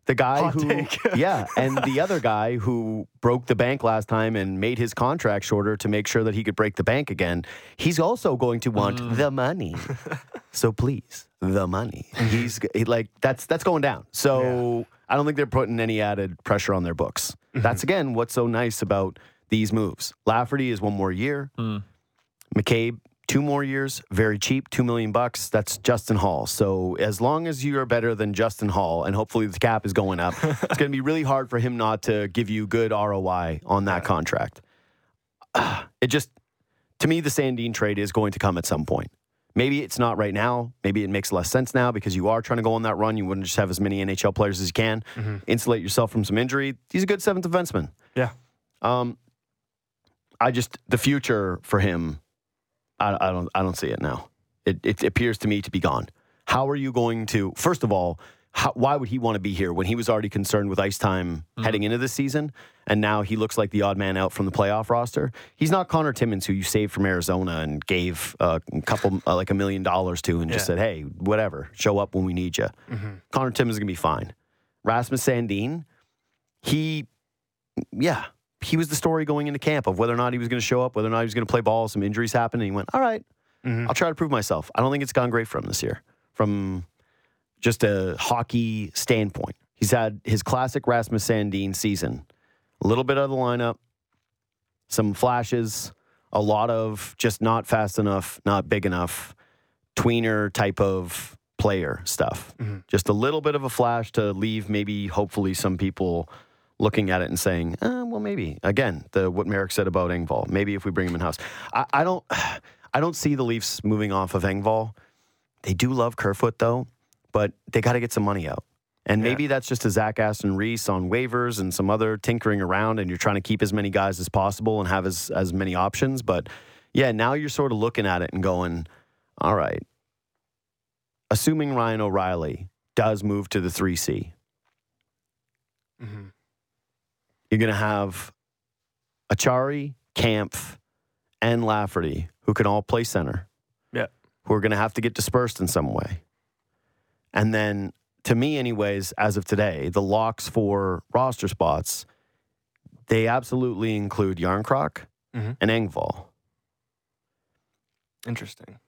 the guy Hot who, (laughs) yeah, and the other guy who broke the bank last time and made his contract shorter to make sure that he could break the bank again, he's also going to want mm. the money. (laughs) so please, the money. He's he, like that's that's going down. So I don't think they're putting any added pressure on their books. Mm-hmm. That's again what's so nice about these moves. Lafferty is one more year. Mm. McCabe, two more years, very cheap, two million bucks. That's Justin Hall. So as long as you are better than Justin Hall, and hopefully the cap is going up, (laughs) it's going to be really hard for him not to give you good ROI on that contract. Ah, (sighs) it just, to me, the Sandin trade is going to come at some point. Maybe it's not right now. Maybe it makes less sense now because you are trying to go on that run. You wouldn't just have as many NHL players as you can. Insulate yourself from some injury. He's a good seventh defenseman. yeah, Um, I just the future for him, I, I don't I don't see it now. It, it appears to me to be gone. How are you going to? First of all, how, why would he want to be here when he was already concerned with ice time heading into this season, and now he looks like the odd man out from the playoff roster? He's not Conor Timmins, who you saved from Arizona and gave a couple uh, like a million dollars to, and just said, "Hey, whatever, show up when we need you." Conor Timmins is gonna be fine. Rasmus Sandin, he yeah, he was the story going into camp of whether or not he was going to show up, whether or not he was going to play ball. Some injuries happened, and he went, "All right, mm-hmm. I'll try to prove myself." I don't think it's gone great for him this year, from just a hockey standpoint. He's had his classic Rasmus Sandin season, a little bit of the lineup, some flashes, a lot of just not fast enough, not big enough, tweener type of player stuff. Mm-hmm. Just a little bit of a flash to leave maybe, hopefully, some people looking at it and saying, uh, well, maybe again, the what Marek said about Engvall. Maybe if we bring him in house, I, I don't, (sighs) I don't see the Leafs moving off of Engvall. They do love Kerfoot though, but they got to get some money out. And Yeah. maybe that's just a Zach Aston Reese on waivers and some other tinkering around, and you're trying to keep as many guys as possible and have as as many options. But yeah, now you're sort of looking at it and going, all right. Assuming Ryan O'Reilly does move to the three C, Mhm. You're going to have Acciari, Kampf, and Lafferty who can all play center. Yeah. Who are going to have to get dispersed in some way. And then, to me, anyways, as of today, the locks for roster spots, they absolutely include Jarnkrok Mhm. and Engvall. interesting.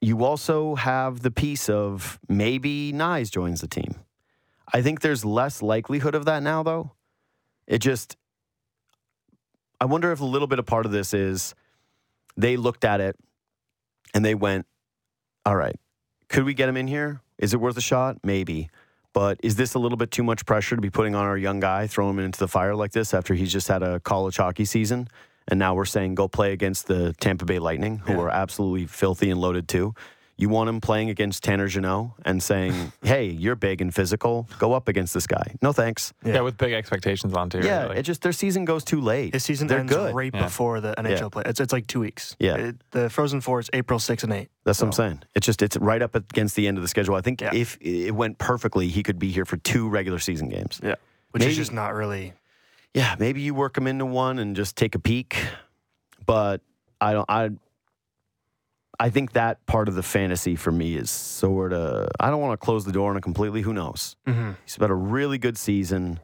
You also have the piece of maybe Knies joins the team. I think there's less likelihood of that now, though. It just, I wonder if a little bit of part of this is they looked at it and they went, all right, could we get him in here? Is it worth a shot? Maybe. But is this a little bit too much pressure to be putting on our young guy, throw him into the fire like this after he's just had a college hockey season? And now we're saying go play against the Tampa Bay Lightning, who Yeah. are absolutely filthy and loaded too. You want him playing against Tanner Jeannot and saying, (laughs) "Hey, you're big and physical. Go up against this guy." No thanks. Yeah, with big expectations on too. Yeah, really. it just their season goes too late. His season They're ends good. right Yeah. before the NHL Yeah. play. It's, it's like two weeks. Yeah. It- the Frozen Four is April 6 and 8. That's what I'm saying. It's just it's right up against the end of the schedule. I think Yeah. if it went perfectly, he could be here for two regular season games. Yeah. Which Maybe- is just not really. Yeah, maybe you work him into one and just take a peek. But I don't. I. I think that part of the fantasy for me is sort of. I don't want to close the door on it completely. Who knows? hmm He's had a really good season,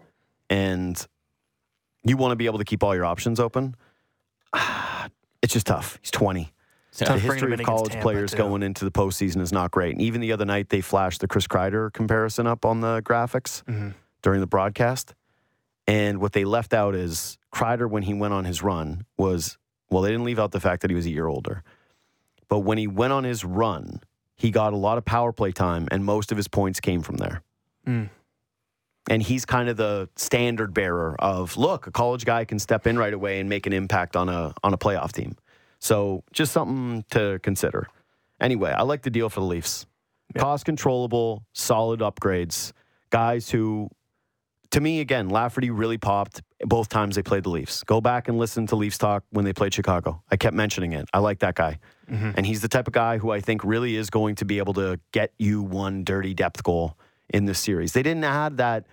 and you want to be able to keep all your options open. (sighs) It's just tough. He's 20. Yeah. The history of college players too. going into the postseason is not great. And even the other night, they flashed the Chris Kreider comparison up on the graphics hmm during the broadcast. And what they left out is Kreider, when he went on his run, was well, they didn't leave out the fact that he was a year older. But when he went on his run, he got a lot of power play time, and most of his points came from there. Mm. And he's kind of the standard bearer of look, a college guy can step in right away and make an impact on a on a playoff team. So just something to consider. Anyway, I like the deal for the Leafs. Cost controllable, solid upgrades, guys who to me, again, Lafferty really popped both times they played the Leafs. Go back and listen to Leafs talk when they played Chicago. I kept mentioning it. I like that guy. And he's the type of guy who I think really is going to be able to get you one dirty depth goal in this series. They didn't add that,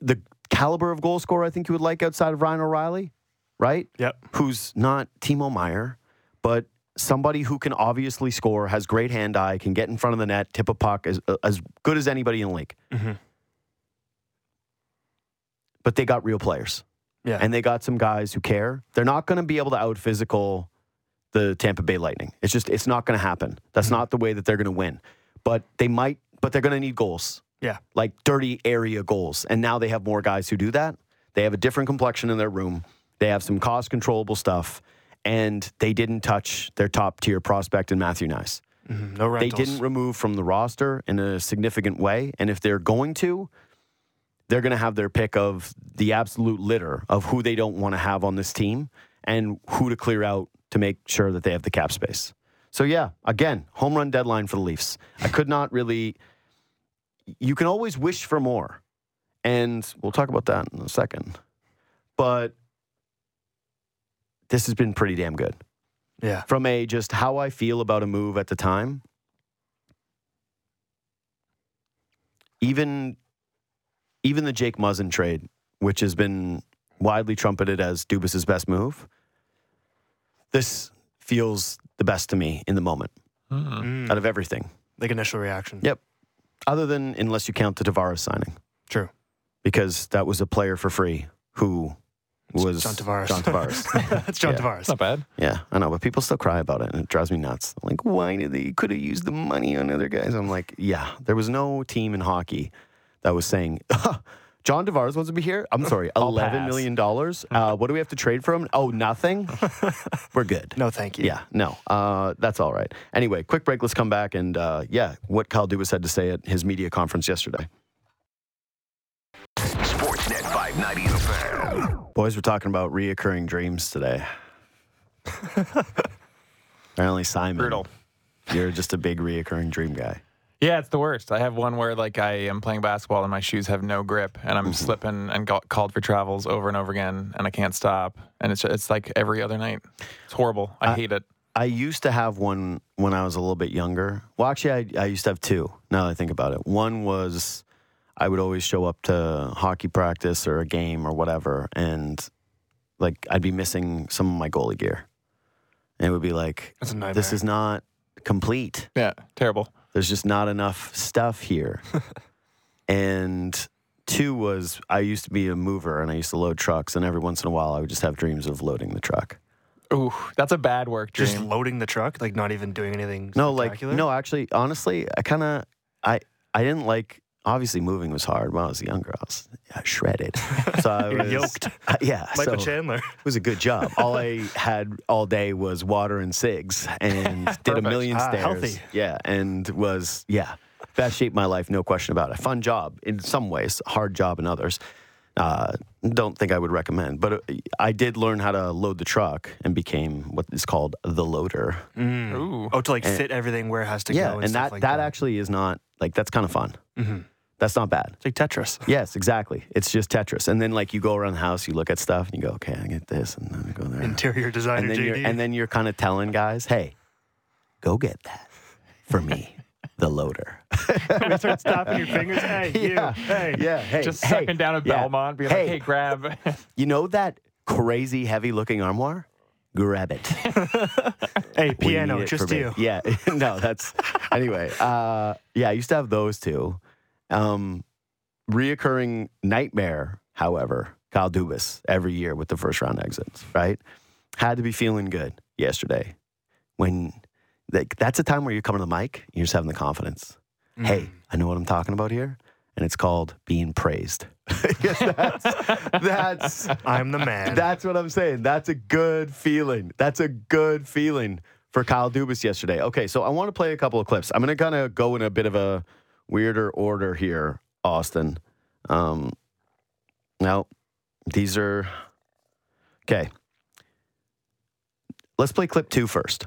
the caliber of goal scorer I think you would like outside of Ryan O'Reilly, right? Yep. Who's not Timo Meier, but somebody who can obviously score, has great hand eye, can get in front of the net, tip a puck as, as good as anybody in the league. hmm but they got real players. Yeah. And they got some guys who care. They're not going to be able to out physical the Tampa Bay Lightning. It's just, it's not going to happen. That's not the way that they're going to win. But they might, but they're going to need goals, yeah. like dirty area goals. And now they have more guys who do that. They have a different complexion in their room. They have some cost controllable stuff. And they didn't touch their top tier prospect in Matthew Knies. hmm No They didn't remove from the roster in a significant way. And if they're going to, they're going to have their pick of the absolute litter of who they don't want to have on this team and who to clear out to make sure that they have the cap space. So, yeah, again, home run deadline for the Leafs. I could not really. You can always wish for more. And we'll talk about that in a second. But this has been pretty damn good Yeah. from a just how I feel about a move at the time. Even even the Jake Muzzin trade, which has been widely trumpeted as Dubas's best move, this feels the best to me in the moment Mm. Out of everything. Like initial reaction. Yep. Other than unless you count the Tavares signing, True. because that was a player for free who was John Tavares. John Tavares. (laughs) That's John Yeah. Tavares. It's not bad. Yeah, I know, but people still cry about it, and it drives me nuts. Like, why did they could have used the money on other guys? I'm like, yeah, there was no team in hockey that was saying, (laughs) John Tavares wants to be here. I'm sorry, I'll eleven pass. million dollars. (laughs) Uh, what do we have to trade for him? Oh, nothing. (laughs) We're good. No, thank you. Yeah, no, uh, that's all right. Anyway, quick break. Let's come back and uh, yeah, what Kyle Dubas had to say at his media conference yesterday. Sportsnet 590 The Boys, we're talking about reoccurring dreams today. Apparently, Simon, Brutal. you're just a big reoccurring dream guy. Yeah, it's the worst. I have one where like I am playing basketball and my shoes have no grip and I'm Mm-hmm. slipping and got called for travels over and over again and I can't stop and it's it's like every other night. It's horrible. I, I- hate it. I used to have one when I was a little bit younger. Well, actually, I, I used to have two. Now that I think about it, one was I would always show up to hockey practice or a game or whatever, and like I'd be missing some of my goalie gear, and it would be like, That's a nightmare. "This is not complete. Yeah, terrible. There's just not enough stuff here." (laughs) and two was I used to be a mover and I used to load trucks, and every once in a while I would just have dreams of loading the truck. Ooh, that's a bad work dream. Just loading the truck, like not even doing anything. No, like no, actually, honestly, I kind of I I didn't like. Obviously, moving was hard when I was younger. I was yeah, shredded, (laughs) so I was yoked. uh, yeah, Michael so Chandler. it was a good job. All I (laughs) had all day was water and cigs, and (laughs) did a Perfect. million Ah, stairs. healthy. Yeah, and was yeah, best shape of my life, no question about it. Fun job in some ways, hard job in others. Uh, don't think I would recommend, but uh, I did learn how to load the truck and became what is called the loader. Mm. Ooh. Oh, to like And- fit everything where it has to yeah, go. And, and stuff that like that that actually is not like that's kind of fun. Mhm. That's not bad. It's like Tetris. (laughs) Yes, exactly. It's just Tetris, and then like you go around the house, you look at stuff, and you go, okay, I get this, and then I go there, Interior designer and then JD. you're and then you're kind of telling guys, hey, go get that for me, the loader. (laughs) we start snapping your fingers. (laughs) Hey, you. yeah, Hey. yeah, hey, Just hey, sucking down a yeah. Belmont, being Hey. like, hey, grab. You know that crazy heavy looking armoire? Grab it. Hey, piano, it just for me. you. Yeah. no, that's anyway. Uh, yeah, I used to have those two. Um, reoccurring nightmare, however, Kyle Dubas every year with the first round exits, right? Had to be feeling good yesterday when like, that's a time where you come to the mic, you're just having the confidence. Mm. Hey, I know what I'm talking about here. And it's called being praised. (laughs) That's, that's I'm the man. that's what I'm saying. That's a good feeling. That's a good feeling for Kyle Dubas yesterday. Okay, so I want to play a couple of clips. I'm going to kind of go in a bit of a weirder order here, Austin. Um, now, these are okay. Let's play clip two first.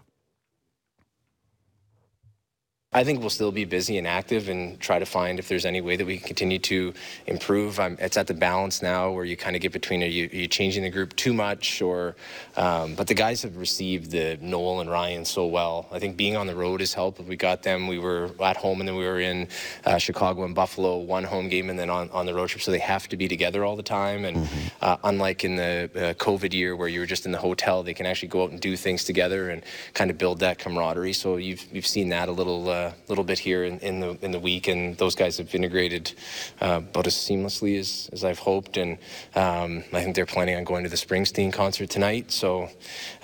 I think we'll still be busy and active and try to find if there's any way that we can continue to improve. I'm, it's at the balance now where you kind of get between are you, are you changing the group too much or, um, but the guys have received the Noel and Ryan so well. I think being on the road has helped. We got them. We were at home and then we were in uh, Chicago and Buffalo, one home game and then on, on the road trip. So they have to be together all the time. And uh, unlike in the uh, COVID year where you were just in the hotel, they can actually go out and do things together and kind of build that camaraderie. So you've, you've seen that a little, uh, little bit here in, in the in the week, and those guys have integrated uh, about as seamlessly as, as I've hoped. And um, I think they're planning on going to the Springsteen concert tonight, so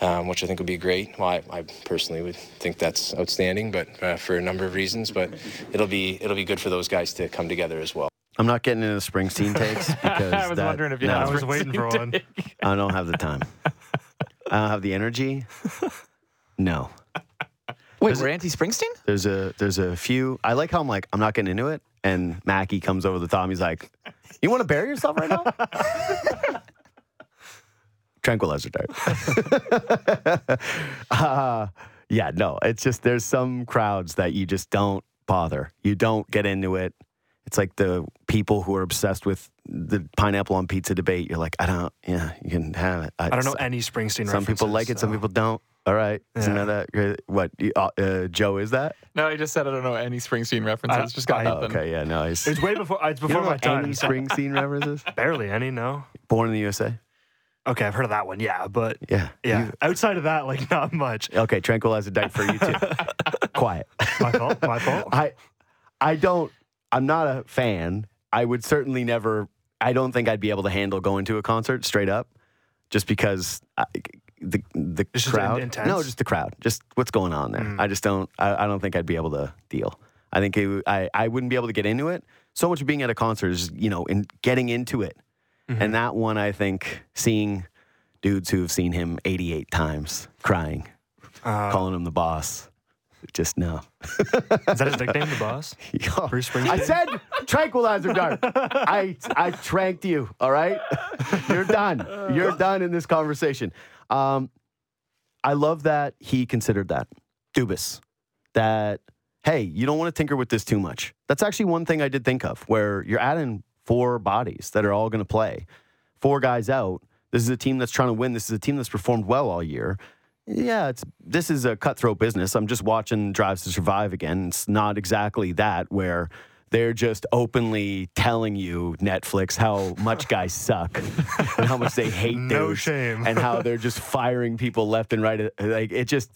um, which I think would be great. Well, I, I personally would think that's outstanding, but uh, for a number of reasons. But it'll be it'll be good for those guys to come together as well. I'm not getting into the Springsteen takes because (laughs) I was that- wondering if you no, had I was waiting for one. I don't have the time. I don't have the energy. (laughs) No. Wait, we're anti Springsteen? There's a there's a few. I like how I'm like I'm not getting into it, and Mackie comes over the top. He's like, "You want to bury yourself right now?" (laughs) Tranquilizer dart. (laughs) uh, yeah, no, it's just there's some crowds that you just don't bother. You don't get into it. It's like the people who are obsessed with the pineapple on pizza debate. You're like, I don't. Yeah, you can have it. I don't know any Springsteen Some people like it. Some people don't. All right. Isn't Yeah. that a, what? Uh, uh, Joe is that? no, I just said I don't know any Springsteen references. I- just got I- nothing. okay, yeah, no, he's It's way before. It's (laughs) before don't my know time. any Springsteen (laughs) references. Barely any. No. Born in the USA. Okay, I've heard of that one. Yeah, but Yeah, yeah, outside of that, like (laughs) not much. You- okay, tranquilizer dike for you too. Quiet. My fault. My fault. I, I don't. I'm not a fan. I would certainly never. I don't think I'd be able to handle going to a concert straight up, just because I, the the just crowd. in- intense? No, just the crowd. Just what's going on there. Mm. I just don't. I, I don't think I'd be able to deal. I think it, I I wouldn't be able to get into it. So much of being at a concert is you know in getting into it, Mm-hmm. and that one I think seeing dudes who have seen him 88 times crying, Uh, calling him the boss. Just now. (laughs) is that his nickname, the boss? (laughs) Yo, Bruce Springsteen? I said tranquilizer dart. (laughs) I I tranked you. All right, you're done. You're done in this conversation. Um, I love that he considered that Dubas. That hey, you don't want to tinker with this too much. That's actually one thing I did think of, where you're adding four bodies that are all going to play, four guys out. This is a team that's trying to win. This is a team that's performed well all year. Yeah, it's this is a cutthroat business. I'm just watching Drives to Survive again. It's not exactly that where they're just openly telling you Netflix how much guys suck and how much they hate No dudes shame. and how they're just firing people left and right. Like it just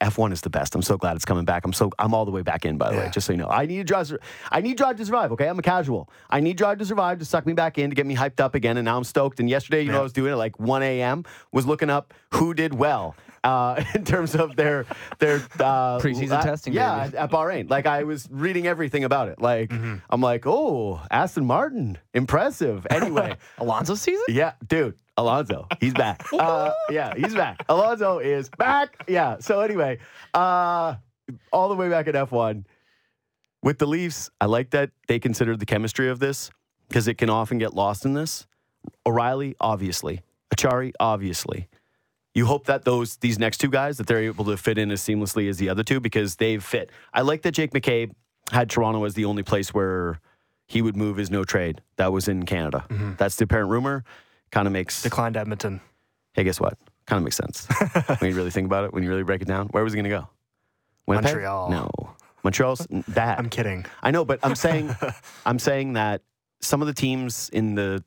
F1 is the best. I'm so glad it's coming back. I'm so I'm all the way back in by the way, just so you know. I need Drive to- I need Drive to Survive, okay? I'm a casual. I need Drive to Survive to suck me back in to get me hyped up again and now I'm stoked. And yesterday, you know, I was doing it like 1 a.m. was looking up who did well. Uh, (laughs) in terms of their their uh, Preseason la- testing, yeah, baby. at, at Bahrain. Like I was reading everything about it. Like Mm-hmm. I'm like, oh, Aston Martin, impressive. Anyway, (laughs) Alonso season? yeah, dude, Alonso, he's back. (laughs) Uh, yeah, he's back. Alonso is back. Yeah. So anyway, uh, all the way back at F1 with the Leafs, I like that they considered the chemistry of this because it can often get lost in this. O'Reilly, obviously. Acciari, obviously. You hope that those these next two guys that they're able to fit in as seamlessly as the other two because they've fit. I like that Jake McCabe had Toronto as the only place where he would move his no trade. That was in Canada. Mm-hmm. That's the apparent rumor. Kind of makes Declined Edmonton. Hey, guess what? Kind of makes sense (laughs) when you really think about it. When you really break it down, where was he going to go? Winnipeg? Montreal. No, Montreal's bad. I'm kidding. I know, but I'm saying, (laughs) I'm saying that some of the teams in the,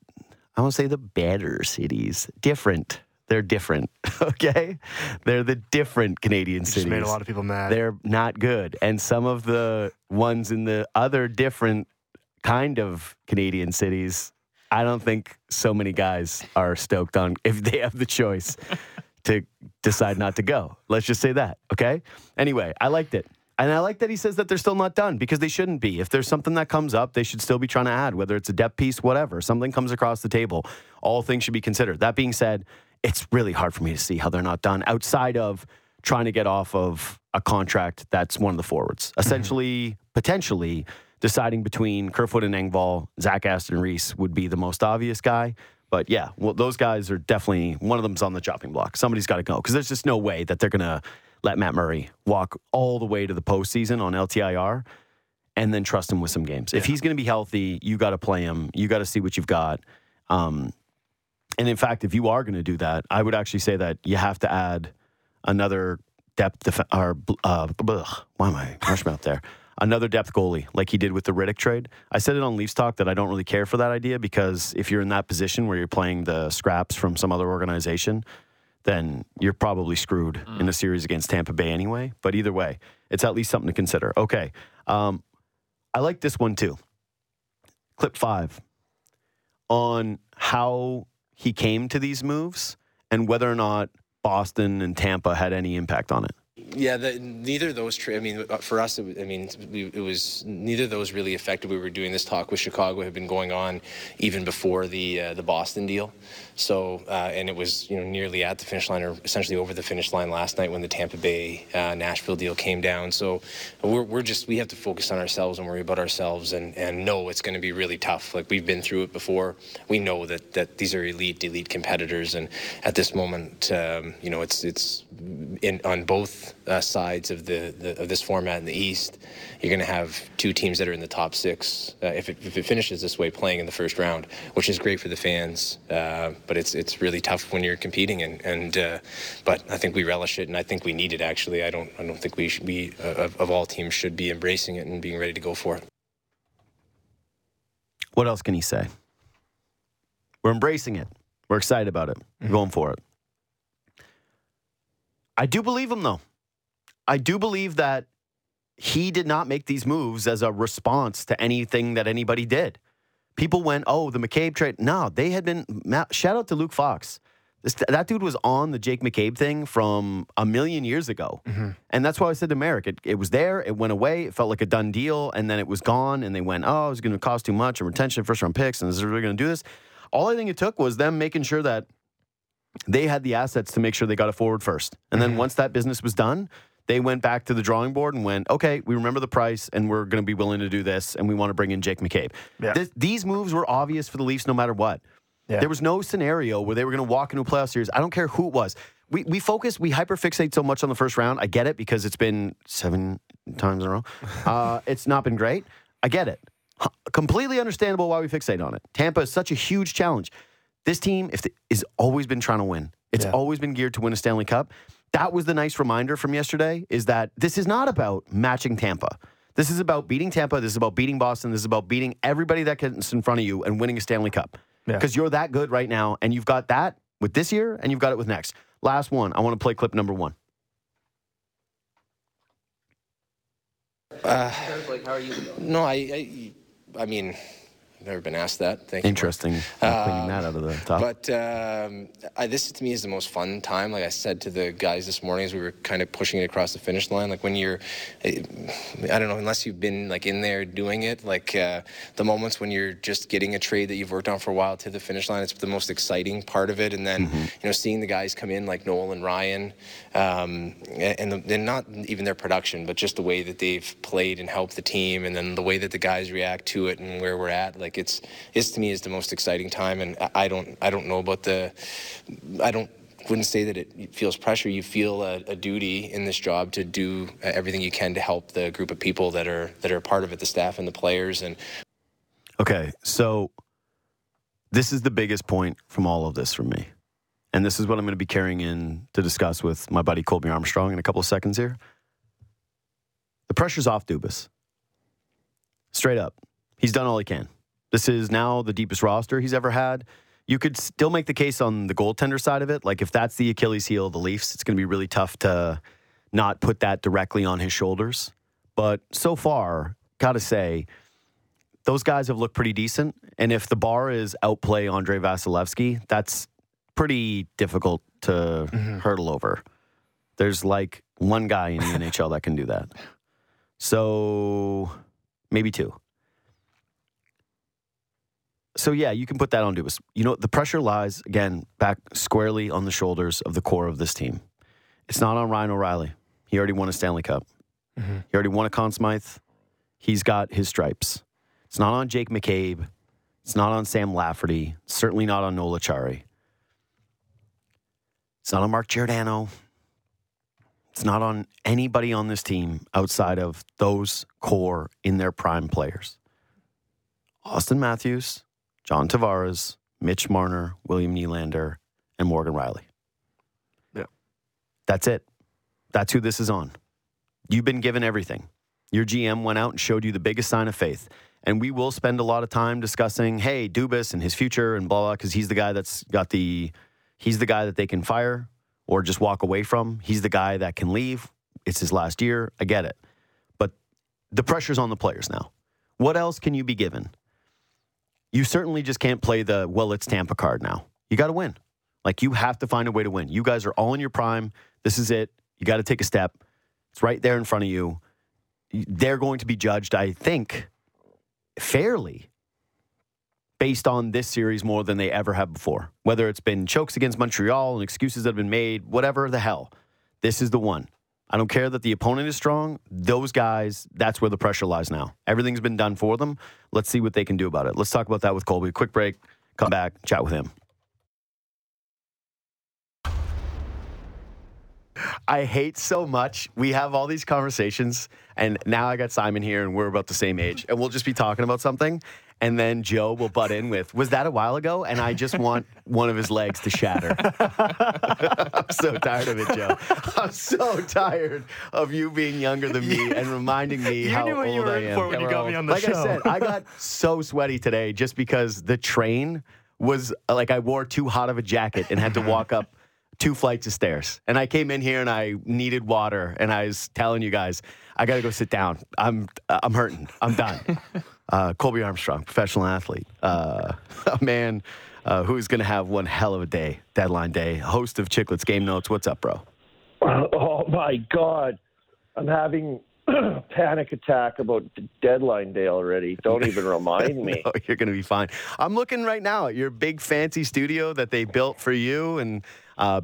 I won't say the better cities, different. They're different. (laughs) Okay, they're the different Canadian cities. made a lot of people mad. They're not good, and some of the ones in the other different kind of Canadian cities, I don't think so many guys are stoked on if they have the choice (laughs) to decide not to go. Let's just say that. Okay. Anyway, I liked it. And I like that he says that they're still not done because they shouldn't be. If there's something that comes up, they should still be trying to add, whether it's a depth piece, whatever. Something comes across the table. All things should be considered. That being said, it's really hard for me to see how they're not done outside of trying to get off of a contract that's one of the forwards. Essentially, potentially deciding between Kerfoot and Engvall, Zach Aston Reese would be the most obvious guy. But yeah, well, those guys are definitely one of them's on the chopping block. Somebody's got to go because there's just no way that they're going to let Matt Murray walk all the way to the postseason on LTIR and then trust him with some games. If he's going to be healthy, you got to play him. You got to see what you've got. Um, and in fact, if you are going to do that, I would actually say that you have to add another depth def- or uh, blech, why am I harsh mouth there? Another depth goalie, like he did with the Riddick trade. I said it on Leafs Talk that I don't really care for that idea because if you're in that position where you're playing the scraps from some other organization, then you're probably screwed in a series against Tampa Bay anyway. But either way, it's at least something to consider. Okay. Um, I like this one too. Clip five on how he came to these moves and whether or not Boston and Tampa had any impact on it. Yeah, the, neither of those. Tra- I mean, uh, for us, it, I mean, it was neither of those really affected. We were doing this talk with Chicago had been going on even before the uh, the Boston deal. So, uh, and it was you know nearly at the finish line, or essentially over the finish line last night when the Tampa Bay uh, Nashville deal came down. So, we're we're just we have to focus on ourselves and worry about ourselves, and and know it's going to be really tough. Like we've been through it before. We know that that these are elite elite competitors, and at this moment, um, you know, it's it's in on both uh, sides of the, the of this format in the East. You're going to have two teams that are in the top six uh, if it if it finishes this way, playing in the first round, which is great for the fans. Uh, but it's it's really tough when you're competing, and and uh, but I think we relish it, and I think we need it. Actually, I don't I don't think we should be uh, of, of all teams should be embracing it and being ready to go for it. What else can he say? We're embracing it. We're excited about it. We're going for it. I do believe him, though. I do believe that he did not make these moves as a response to anything that anybody did. People went, oh, the McCabe trade. No, they had been. Shout out to Luke Fox. This, that dude was on the Jake McCabe thing from a million years ago. Mm-hmm. And that's why I said to Marek, it, it was there, it went away, it felt like a done deal, and then it was gone, and they went, oh, it's going to cost too much, and retention, first round picks, and is really going to do this? All I think it took was them making sure that they had the assets to make sure they got it forward first. And then mm-hmm. once that business was done, they went back to the drawing board and went, okay, we remember the price and we're going to be willing to do this and we want to bring in Jake McCabe. Yeah. This, these moves were obvious for the Leafs no matter what. Yeah. There was no scenario where they were going to walk into a playoff series. I don't care who it was. We, we focus, we hyperfixate so much on the first round. I get it because it's been seven times in a row. (laughs) Uh, it's not been great. I get it. H- Completely understandable why we fixate on it. Tampa is such a huge challenge. This team if the, is always been trying to win. It's Yeah. always been geared to win a Stanley Cup. That was the nice reminder from yesterday is that this is not about matching Tampa. This is about beating Tampa. This is about beating Boston. This is about beating everybody that gets in front of you and winning a Stanley Cup. Yeah. Because you're that good right now, and you've got that with this year, and you've got it with next. Last one. I want to play clip number one. Uh, no, I I, I mean, I've never been asked that. Thank you. Interesting. Not cleaning that out of the top. But um, I, this to me is the most fun time. Like I said to the guys this morning as we were kind of pushing it across the finish line, like when you're, I don't know, unless you've been like in there doing it, like uh, the moments when you're just getting a trade that you've worked on for a while to the finish line, it's the most exciting part of it. And then you know seeing the guys come in like Noel and Ryan, um, and, the, and not even their production, but just the way that they've played and helped the team, and then the way that the guys react to it and where we're at, like Like it's it's to me is the most exciting time, and I- don't I don't know about the I don't wouldn't say that it feels pressure. You feel a, a duty in this job to do uh, everything you can to help the group of people that are that are part of it, the staff and the players, and Okay, so this is the biggest point from all of this for me. And this is what I'm going to be carrying in to discuss with my buddy Colby Armstrong in a couple of seconds here. The pressure's off Dubas. Straight up. He's done all he can. This is now the deepest roster he's ever had. You could still make the case on the goaltender side of it. Like, if that's the Achilles heel of the Leafs, it's going to be really tough to not put that directly on his shoulders. But so far, got to say, those guys have looked pretty decent. And if the bar is outplay Andrei Vasilevskiy, that's pretty difficult to mm-hmm. hurdle over. There's like one guy in the NHL that can do that. So maybe two. So yeah, you can put that on Dubas. You know, the pressure lies again back squarely on the shoulders of the core of this team. It's not on Ryan O'Reilly. He already won a Stanley Cup. Mm-hmm. He already won a Conn Smythe. He's got his stripes. It's not on Jake McCabe. It's not on Sam Lafferty. Certainly not on Noel Acciari. It's not on Mark Giordano. It's not on anybody on this team outside of those core in their prime players. Austin Matthews, John Tavares, Mitch Marner, William Nylander, and Morgan Rielly. Yeah. That's it. That's who this is on. You've been given everything. Your GM went out and showed you the biggest sign of faith. And we will spend a lot of time discussing, hey, Dubas and his future and blah, blah, because he's the guy that's got the, he's the guy that they can fire or just walk away from. He's the guy that can leave. It's his last year. I get it. But the pressure's on the players now. What else can you be given? You certainly just can't play the, well, it's Tampa card now. You got to win. Like, you have to find a way to win. You guys are all in your prime. This is it. You got to take a step. It's right there in front of you. They're going to be judged, I think, fairly based on this series more than they ever have before. Whether it's been chokes against Montreal and excuses that have been made, whatever the hell, this is the one. I don't care that the opponent is strong. Those guys, that's where the pressure lies now. Everything's been done for them. Let's see what they can do about it. Let's talk about that with Colby. Quick break, come back, chat with him. I hate so much. We have all these conversations, and now I got Simon here, and we're about the same age, and we'll just be talking about something, and then Joe will butt in with, "Was that a while ago?" And I just want one of his legs to shatter. (laughs) I'm so tired of it, Joe. I'm so tired of you being younger than me and reminding me You how knew what old you were I in am. for when you got me on the like show. I said, I got so sweaty today just because the train was like I wore too hot of a jacket and had to walk up two flights of stairs. And I came in here and I needed water and I was telling you guys, I got to go sit down. I'm I'm hurting. I'm done. (laughs) Uh, Colby Armstrong, professional athlete, uh, (laughs) a man uh, who's going to have one hell of a day, deadline day, host of Chiclets Game Notes. What's up, bro? (laughs) Oh my God, I'm having a (clears throat) panic attack about the deadline day already. Don't even remind me. Oh, you're going to be fine. I'm looking right now at your big fancy studio that they built for you and uh.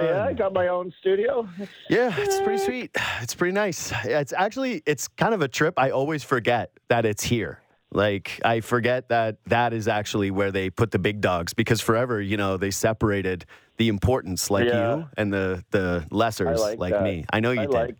Oh yeah, I got my own studio. Yeah, it's pretty sweet. It's pretty nice. It's actually it's kind of a trip. I always forget that it's here. Like I forget that that is actually where they put the big dogs because forever, you know, they separated the importance like Yeah. you and the the lessers like, like me. I know you I did.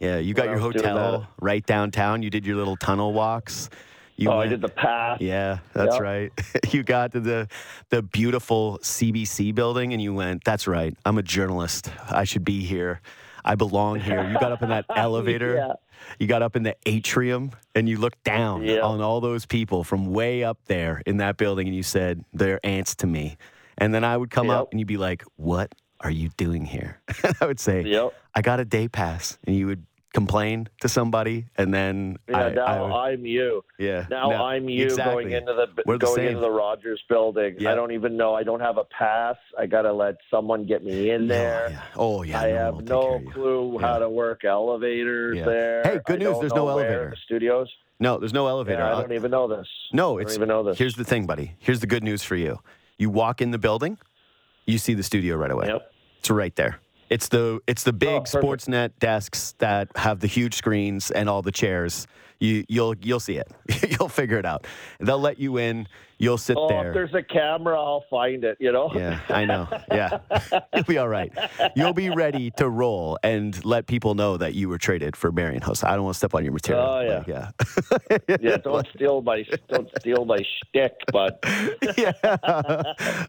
yeah, you got your I was doing hotel right downtown. You did your little tunnel walks. You oh, I went- did the path. yeah, that's Yep. right. (laughs) you got to the the beautiful CBC building and you went, that's right. I'm a journalist. I should be here. I belong here. You got up in that (laughs) elevator. Yeah. You got up in the atrium and you looked down Yeah. on all those people from way up there in that building and you said, they're ants to me. And then I would come Yep. up and you'd be like, what are you doing here? (laughs) I would say, Yep. I got a day pass. And you would complain to somebody and then Yeah, I, now I, I'm you. yeah. Now no, I'm you exactly. going into the We're going into the Rogers building. Yeah. I don't even know. I don't have a pass. I got to let someone get me in there. Oh, yeah. Oh, yeah. I no have no care of you. clue how to work elevators there. Hey, good news, there's no elevator. The studios. No, there's no elevator. I Uh, don't even know this. no, I it's don't even know this. Here's the thing, buddy. Here's the good news for you. You walk in the building, you see the studio right away. Yep. It's right there. It's the it's the big Oh. Sportsnet desks that have the huge screens and all the chairs. You you'll you'll see it. (laughs) you'll figure it out. They'll let you in. You'll sit Oh, there. if there's a camera, I'll find it. You know. Yeah, I know. Yeah. (laughs) You'll be all right. You'll be ready to roll and let people know that you were traded for Marian Hossa. I don't want to step on your material. Oh, yeah. yeah. (laughs) Yeah, don't steal my don't steal my shtick, but (laughs) yeah.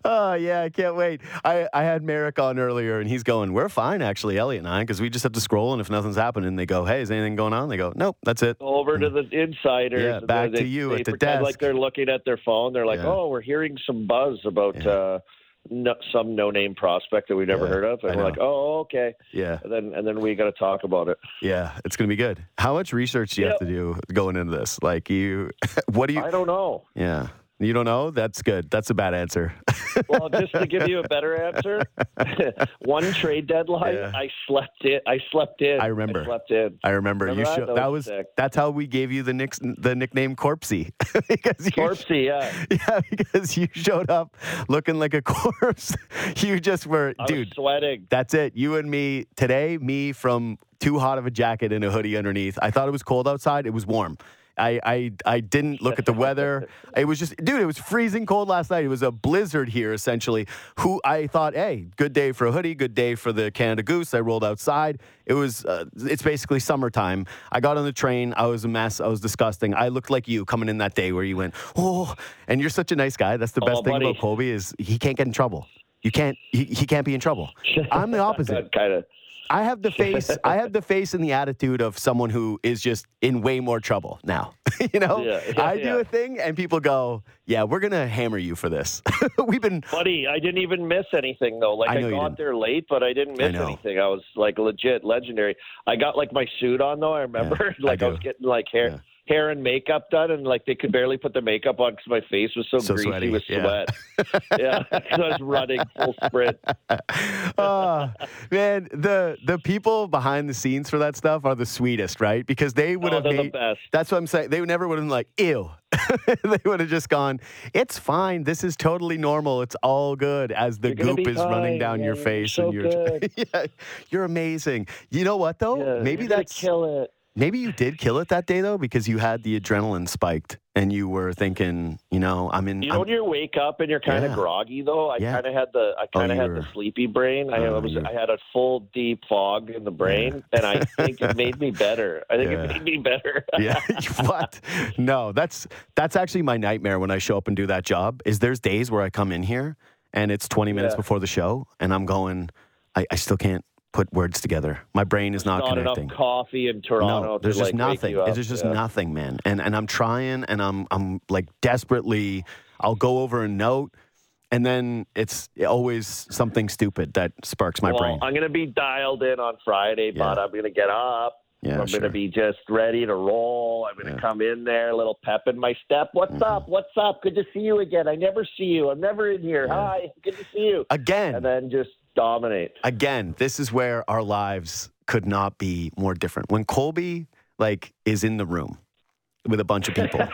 Oh, yeah. I can't wait. I, I had Marek on earlier and he's going, We're fine, actually, Elliot and I, because we just have to scroll. And if nothing's happening, they go, Hey, is anything going on? They go, Nope, that's it. over to the mm. insiders. Yeah, back they, to you they at the desk. Like they're looking at their phone. They're like, Yeah. "Oh, we're hearing some buzz about Yeah. uh, no, some no-name prospect that we've never Yeah, heard of," and we're like, "Oh, okay." Yeah. And then and then we got to talk about it. Yeah. It's going to be good. How much research do you have to do going into this? Like, you, (laughs) what do you, I don't know. yeah. You don't know? That's good. That's a bad answer. (laughs) Well, just to give you a better answer, (laughs) one trade deadline, Yeah. I slept in. I slept in. I remember. I slept in. I remember, Remember you that? show, That that was sick. that's how we gave you the nick, the nickname Corpsey (laughs) because you, Corpsey, yeah. yeah because you showed up looking like a corpse. you just were I dude. was sweating. That's it. You and me today. Me from too hot of a jacket and a hoodie underneath. I thought it was cold outside. It was warm. I, I, I didn't look at the weather. (laughs) It was just, dude, it was freezing cold last night. It was a blizzard here, essentially. Who I thought, hey, good day for a hoodie, good day for the Canada Goose. I rolled outside. It was, uh, it's basically summertime. I got on the train. I was a mess. I was disgusting. I looked like you coming in that day where you went, oh, and you're such a nice guy. That's the Oh, best thing buddy. about Colby is he can't get in trouble. You can't, he, he can't be in trouble. (laughs) I'm the opposite. kind of. I have the face. I (laughs) have the face and the attitude of someone who is just in way more trouble now. (laughs) you know, Yeah, yeah, I do yeah. a thing and people go, "Yeah, we're gonna hammer you for this." (laughs) We've been. Buddy, I didn't even miss anything though. Like I I, got there late, but I didn't miss know. anything. I was like legit legendary. I got like my suit on though. I remember, I like I, do. was getting like hair. Hair and makeup done, and like they could barely put their makeup on because my face was so, So greasy sweaty, with yeah. sweat. (laughs) yeah, 'cause I was running full sprint. oh, (laughs) man, the the people behind the scenes for that stuff are the sweetest, right? Because they would Oh, have they're the best. That's what I'm saying. They never would have been like, "Ew." (laughs) they would have just gone, "It's fine. This is totally normal. It's all good." As the goop is running down Yeah, your face, so and you're yeah, you're amazing. You know what though? Yeah, Maybe that's kill it. Maybe you did kill it that day though because you had the adrenaline spiked and you were thinking, you know, I'm in. You I'm- know when you wake up and you're kind of Yeah. groggy though. I Yeah. kind of had the I Oh, kind of you had were- the sleepy brain. I, Oh, was I had a full deep fog in the brain, and I think it made me better. I think Yeah. it made me better. (laughs) yeah. (laughs) what? No, that's that's actually my nightmare when I show up and do that job. Is there's days where I come in here and it's 20 minutes Yeah. before the show and I'm going, I, I still can't put words together. My brain is not, not connecting. enough coffee in Toronto. No, to, there's just like, nothing. There's just Yeah. nothing, man. And and I'm trying, and I'm I'm like desperately. I'll go over a note, and then it's always something stupid that sparks my well, brain. I'm gonna be dialed in on Friday, but I'm gonna get up. Yeah, I'm sure. gonna be just ready to roll. I'm gonna Yeah. come in there, a little pep in my step. What's Mhm. up? What's up? Good to see you again. I never see you. I'm never in here. Yeah. Hi, good to see you. Again, And then just dominate. again, this is where our lives could not be more different. When Colby like is in the room with a bunch of people,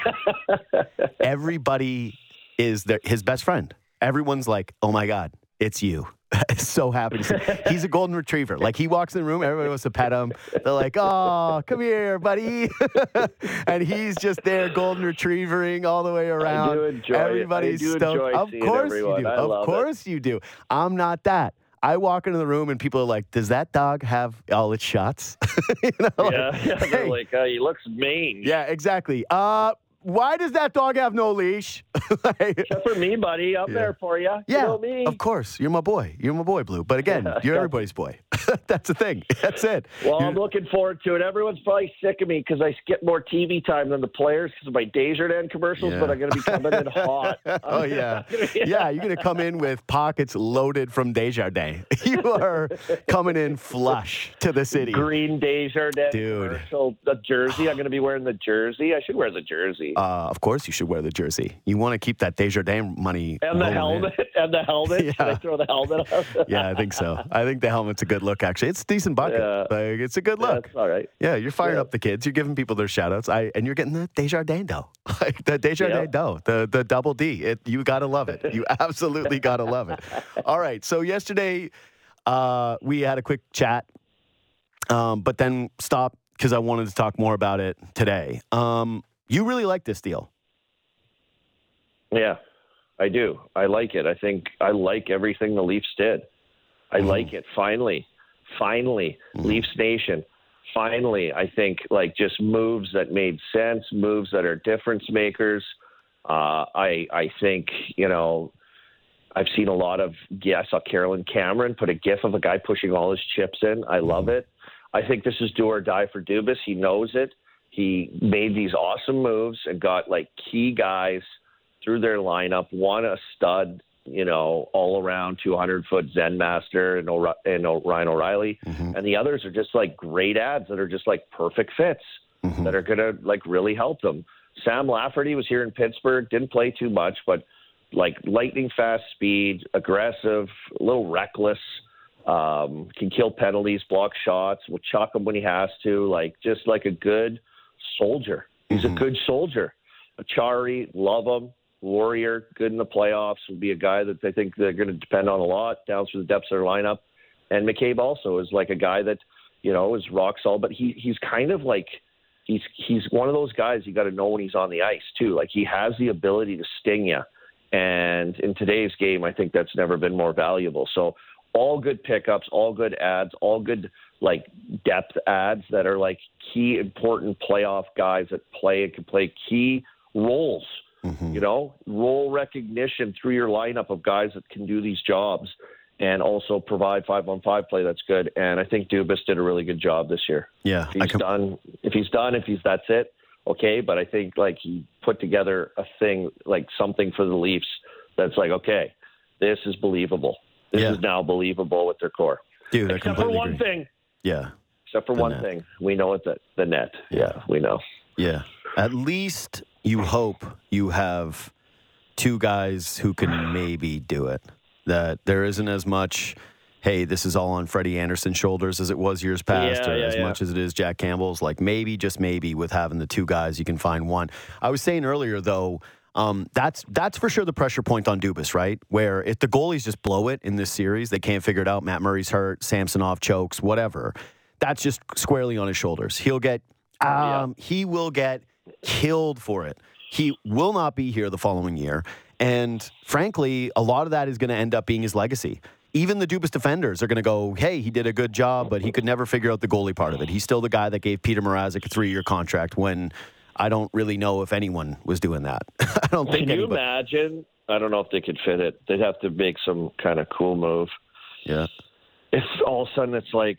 (laughs) everybody is their, his best friend. Everyone's like, "Oh my god, it's you." (laughs) so happy to see. He's a golden retriever. Like he walks in the room, everybody wants to pet him. They're like, "Oh, come here, buddy," (laughs) and he's just there, golden retrievering all the way around. do enjoy it. I Everybody's stoked. enjoy of course everyone. you do. I of love it. course you do. I'm not that. I walk into the room and people are like, "Does that dog have all its shots?" (laughs) you know, like, yeah, yeah. (laughs) They're hey, like, oh, he looks mean. yeah, exactly. Uh, why does that dog have no leash? (laughs) Like, Except for me, buddy. I'm Yeah. there for you. yeah, You know me. of course. You're my boy. You're my boy, Blue. But (laughs) again, you're everybody's boy. (laughs) That's the thing. That's it. Well, You're- I'm looking forward to it. Everyone's probably sick of me because I skip more TV time than the players because of my Desjardins commercials, Yeah. but I'm going to be coming in hot. Oh I'm yeah, yeah. You're gonna come in with pockets loaded from Desjardins. You are coming in flush to the city. Green Desjardins Dude. commercial. The jersey. I'm going to be wearing the jersey. I should wear the jersey. Uh, of course, you should wear the jersey. You want to keep that Desjardins money. and the rolling in. helmet. (laughs) And the helmet. (laughs) Should I Yeah. throw the helmet on? (laughs) Yeah, I think so. I think the helmet's a good look. Actually, it's a decent bucket. Yeah. Like it's a good look. That's all right. Yeah, you're firing Yeah. up the kids. You're giving people their shout outs. I and you're getting the Desjardins dough. Like the Desjardins Yeah. dough. The the double D. It you gotta love it. You absolutely gotta love it. All right. So yesterday uh we had a quick chat. Um, but then stop because I wanted to talk more about it today. Um, you really like this deal. Yeah, I do. I like it. I think I like everything the Leafs did. I mm-hmm. like it. Finally, finally, mm-hmm. Leafs Nation. Finally, I think like just moves that made sense, moves that are difference makers. Uh, I I think you know I've seen a lot of. Yeah, I saw Carolyn Cameron put a GIF of a guy pushing all his chips in. I love mm-hmm. it. I think this is do or die for Dubas. He knows it. He made these awesome moves and got like key guys through their lineup. One a stud, you know, all around 200 foot Zen master and, O'Ri- and O- Ryan O'Reilly, and the others are just like great ads that are just like perfect fits that are gonna like really help them. Sam Lafferty was here in Pittsburgh, didn't play too much, but like lightning fast speed, aggressive, a little reckless, um, can kill penalties, block shots, will chuck them when he has to, like just like a good soldier. He's a mm-hmm. good soldier. Acciari, love him. Warrior, good in the playoffs, will be a guy that they think they're going to depend on a lot down through the depths of their lineup. And McCabe also is like a guy that, you know, is rock solid, but he he's kind of like he's he's one of those guys you got to know when he's on the ice too. Like he has the ability to sting you, and in today's game, I think that's never been more valuable. So all good pickups, all good ads, all good like depth ads that are like key important playoff guys that play and can play key roles. Mm-hmm. You know, role recognition through your lineup of guys that can do these jobs and also provide five on five play that's good. And I think Dubas did a really good job this year. Yeah, If he's done, if he's done, if he's that's it, okay. But I think like he put together a thing like something for the Leafs that's like okay, this is believable. This Yeah. is now believable with their core. dude. I Except for one agree. thing. Yeah, Except for The one net. thing, we know it's the, the net. Yeah, we know. yeah. At least you hope you have two guys who can maybe do it. That there isn't as much. Hey, this is all on Freddie Andersen's shoulders as it was years past, Yeah, or yeah, as yeah. much as it is Jack Campbell's. Like maybe, just maybe, with having the two guys, you can find one. I was saying earlier, though, um, that's that's for sure the pressure point on Dubas, right? Where if the goalies just blow it in this series, they can't figure it out. Matt Murray's hurt, Samsonov chokes, whatever. That's just squarely on his shoulders. He'll get, um, he will get killed for it. He will not be here the following year, and frankly, a lot of that is going to end up being his legacy. Even the Dubas defenders are going to go, "Hey, he did a good job, but he could never figure out the goalie part of it. He's still the guy that gave Peter Mrazek a three-year contract when." I don't really know if anyone was doing that. (laughs) I don't think Can you anybody. imagine? I don't know if they could fit it. They'd have to make some kind of cool move. Yeah. If all of a sudden it's like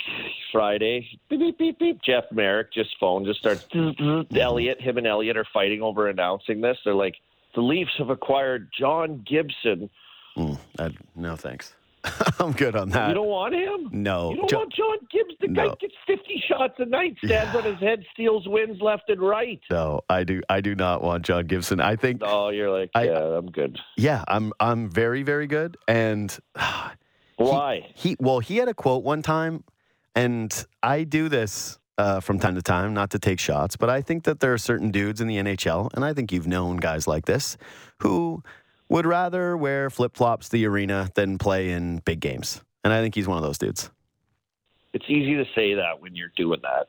Friday, beep beep beep beep, Jeff Marek just phone just starts. (laughs) Elliot, him and Elliot are fighting over announcing this. They're like, the Leafs have acquired John Gibson. Mm, I, no, thanks. (laughs) I'm good on that. you don't want him? no. You don't want John Gibbs? The guy No. gets 50 shots a night, stands on his head, steals wins left and right. no, I do. I do not want John Gibson. I think. No, you're like, I- yeah, I'm good. Yeah, I'm. I'm very, very good. And Why? he, well, he had a quote one time, and I do this uh, from time to time, not to take shots, but I think that there are certain dudes in the NHL, and I think you've known guys like this, who would rather wear flip flops the arena than play in big games. And I think he's one of those dudes. It's easy to say that when you're doing that.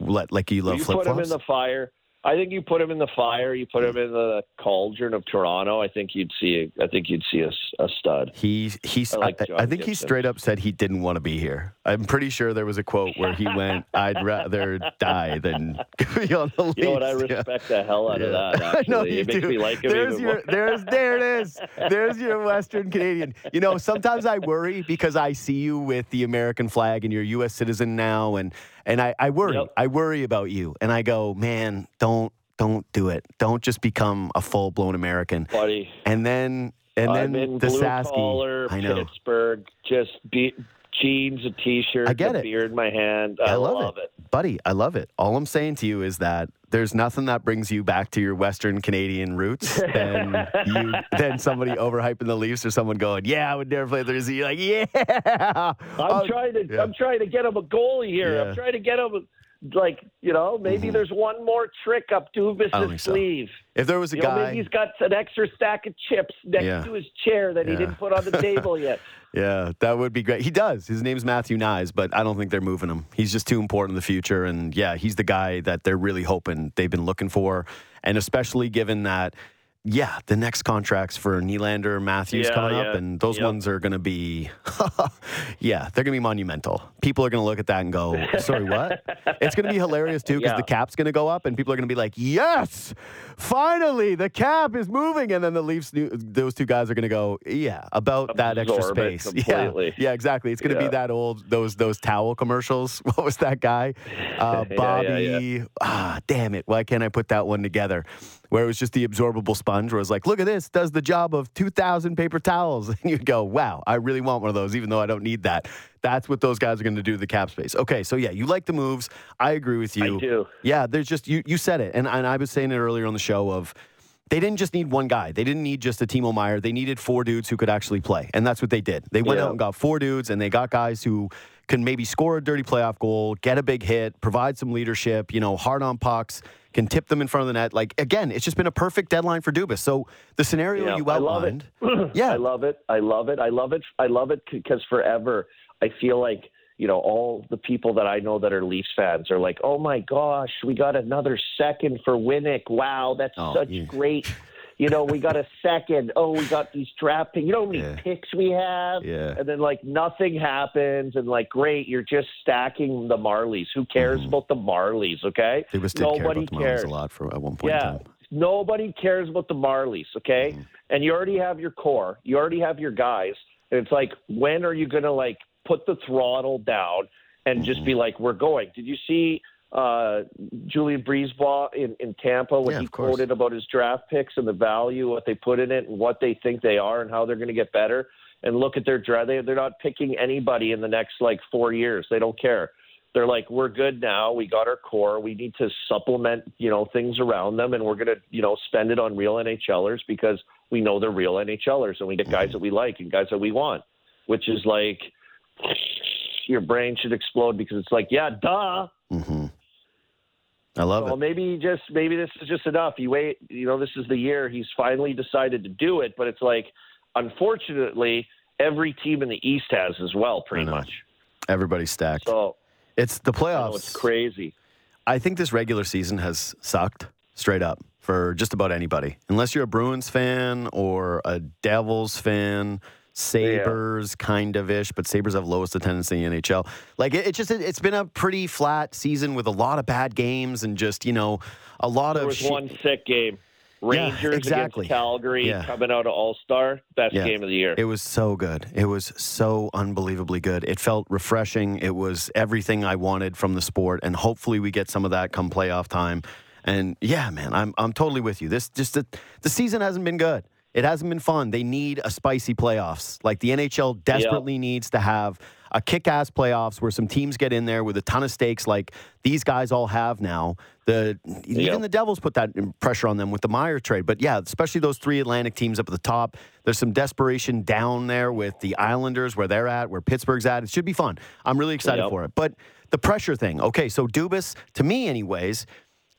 Let, like you love flip flops. you put him in the fire. I think you put him in the fire. You put him in the cauldron of Toronto. I think you'd see. I think you'd see a, a stud. He he's. I like I, think he straight up said he didn't want to be here. I'm pretty sure there was a quote where he went, (laughs) "I'd rather die than (laughs) be on the Leafs." You know what? I Yeah. respect the hell out of Yeah. that. (laughs) I know you it do. me like him there's your, more. there's there it is. There's your Western Canadian. You know, sometimes I worry because I see you with the American flag and you're a U.S. citizen now, and and I, I worry. Yep. I worry about you, and I go, man, don't don't do it. Don't just become a full blown American. buddy. And then and I'm then in the blue Sasky. collar, I know. Pittsburgh. Just be, jeans, a t-shirt, I get a it. beer in my hand. I, I love, it. it. buddy. I love it. All I'm saying to you is that there's nothing that brings you back to your Western Canadian roots than (laughs) you than somebody overhyping the Leafs or someone going, "Yeah, I would never play the You're like, (laughs) "Yeah." I'm Oh, trying to. yeah. I'm trying to get him a goalie here. Yeah. I'm trying to get him. Like you know, maybe there's one more trick up Mm-hmm. I don't Dubas' so. sleeve. If there was a You know, guy, maybe he's got an extra stack of chips next Yeah. to his chair that he didn't put on the table yet. (laughs) Yeah, that would be great. He does. His name's Matthew Knies, but I don't think they're moving him. He's just too important in the future. And yeah, he's the guy that they're really hoping they've been looking for. And especially given that, yeah, the next contracts for Nylander, Matthews Yeah, coming up, and those Yep. ones are going to be, (laughs) yeah, they're going to be monumental. People are going to look at that and go, sorry, what? it's going to be hilarious too because (laughs) Yeah. the cap's going to go up and people are going to be like, yes, finally, the cap is moving. And then the Leafs, those two guys are going to go, yeah, about that extra Absorb space. (laughs) Yeah, yeah, exactly. It's going to Yeah. be that old those those towel commercials. What was that guy? Uh, Yeah, Bobby. yeah, yeah. Ah, damn it! Why can't I put that one together? Where it was just the absorbable sponge. Where it was like, look at this, does the job of two thousand paper towels, (laughs) and you'd go, wow, I really want one of those, even though I don't need that. That's what those guys are going to do to the cap space. Okay, so yeah, you like the moves. I agree with you. I do. Yeah, there's just you. You said it, and and I was saying it earlier on the show of. They didn't just need one guy. They didn't need just a Timo Meier. They needed four dudes who could actually play. And that's what they did. They went Yeah. out and got four dudes, and they got guys who can maybe score a dirty playoff goal, get a big hit, provide some leadership, you know, hard on pucks, can tip them in front of the net. Like, again, it's just been a perfect deadline for Dubas. So the scenario Yeah, you I love it. outlined. (clears throat) Yeah. I love it. I love it. I love it. I love it because forever I feel like you know all the people that I know that are Leafs fans are like, oh my gosh, we got another second for Winnick. Wow, that's Oh, such yeah. great. You know, we got a second. Oh, we got these draft picks. You know how many Yeah. picks we have? Yeah. And then like nothing happens, and like great, you're just stacking the Marlies. Who cares mm-hmm. about the Marlies? Okay, did care nobody about the Marlies cares. a lot for at one point in Yeah. Nobody cares about the Marlies, okay? Mm-hmm. And you already have your core. You already have your guys. And it's like, when are you going to like put the throttle down and just mm-hmm. be like, we're going? Did you see uh, Julien BriseBois in, in Tampa when Yeah, he quoted about his draft picks and the value, what they put in it, and what they think they are, and how they're going to get better? And look at their draft. They, they're not picking anybody in the next like four years. They don't care they're like, we're good now. We got our core. We need to supplement, you know, things around them, and we're gonna, you know, spend it on real NHLers because we know they're real NHLers, and we get guys that we like and guys that we want. Which is like, your brain should explode because it's like, yeah, duh. hmm I love Well, it. Well, maybe just maybe this is just enough. You wait, you know, this is the year he's finally decided to do it, but it's like, unfortunately, every team in the East has as well, pretty much. Everybody's stacked. So It's the know playoffs. it's crazy. I think this regular season has sucked straight up for just about anybody. Unless you're a Bruins fan or a Devils fan, Sabres kind of ish, but Sabres have lowest attendance in the NHL. Like it, it just it's been a pretty flat season with a lot of bad games and just you know a lot There of was shit- one sick game. Rangers exactly. against Calgary Yeah. coming out of All Star. Best Yeah. game of the year. It was so good. It was so unbelievably good. It felt refreshing. It was everything I wanted from the sport, and hopefully we get some of that come playoff time. And yeah, man, I'm I'm totally with you. This just the, the season hasn't been good. It hasn't been fun. They need a spicy playoffs. Like the NHL desperately needs to have a kick-ass playoffs where some teams get in there with a ton of stakes, like these guys all have now. The even Yep. the Devils put that pressure on them with the Meier trade. But yeah, especially those three Atlantic teams up at the top. There's some desperation down there with the Islanders, where they're at, where Pittsburgh's at. It should be fun. I'm really excited Yep. for it. But the pressure thing, okay, so Dubas, to me, anyways,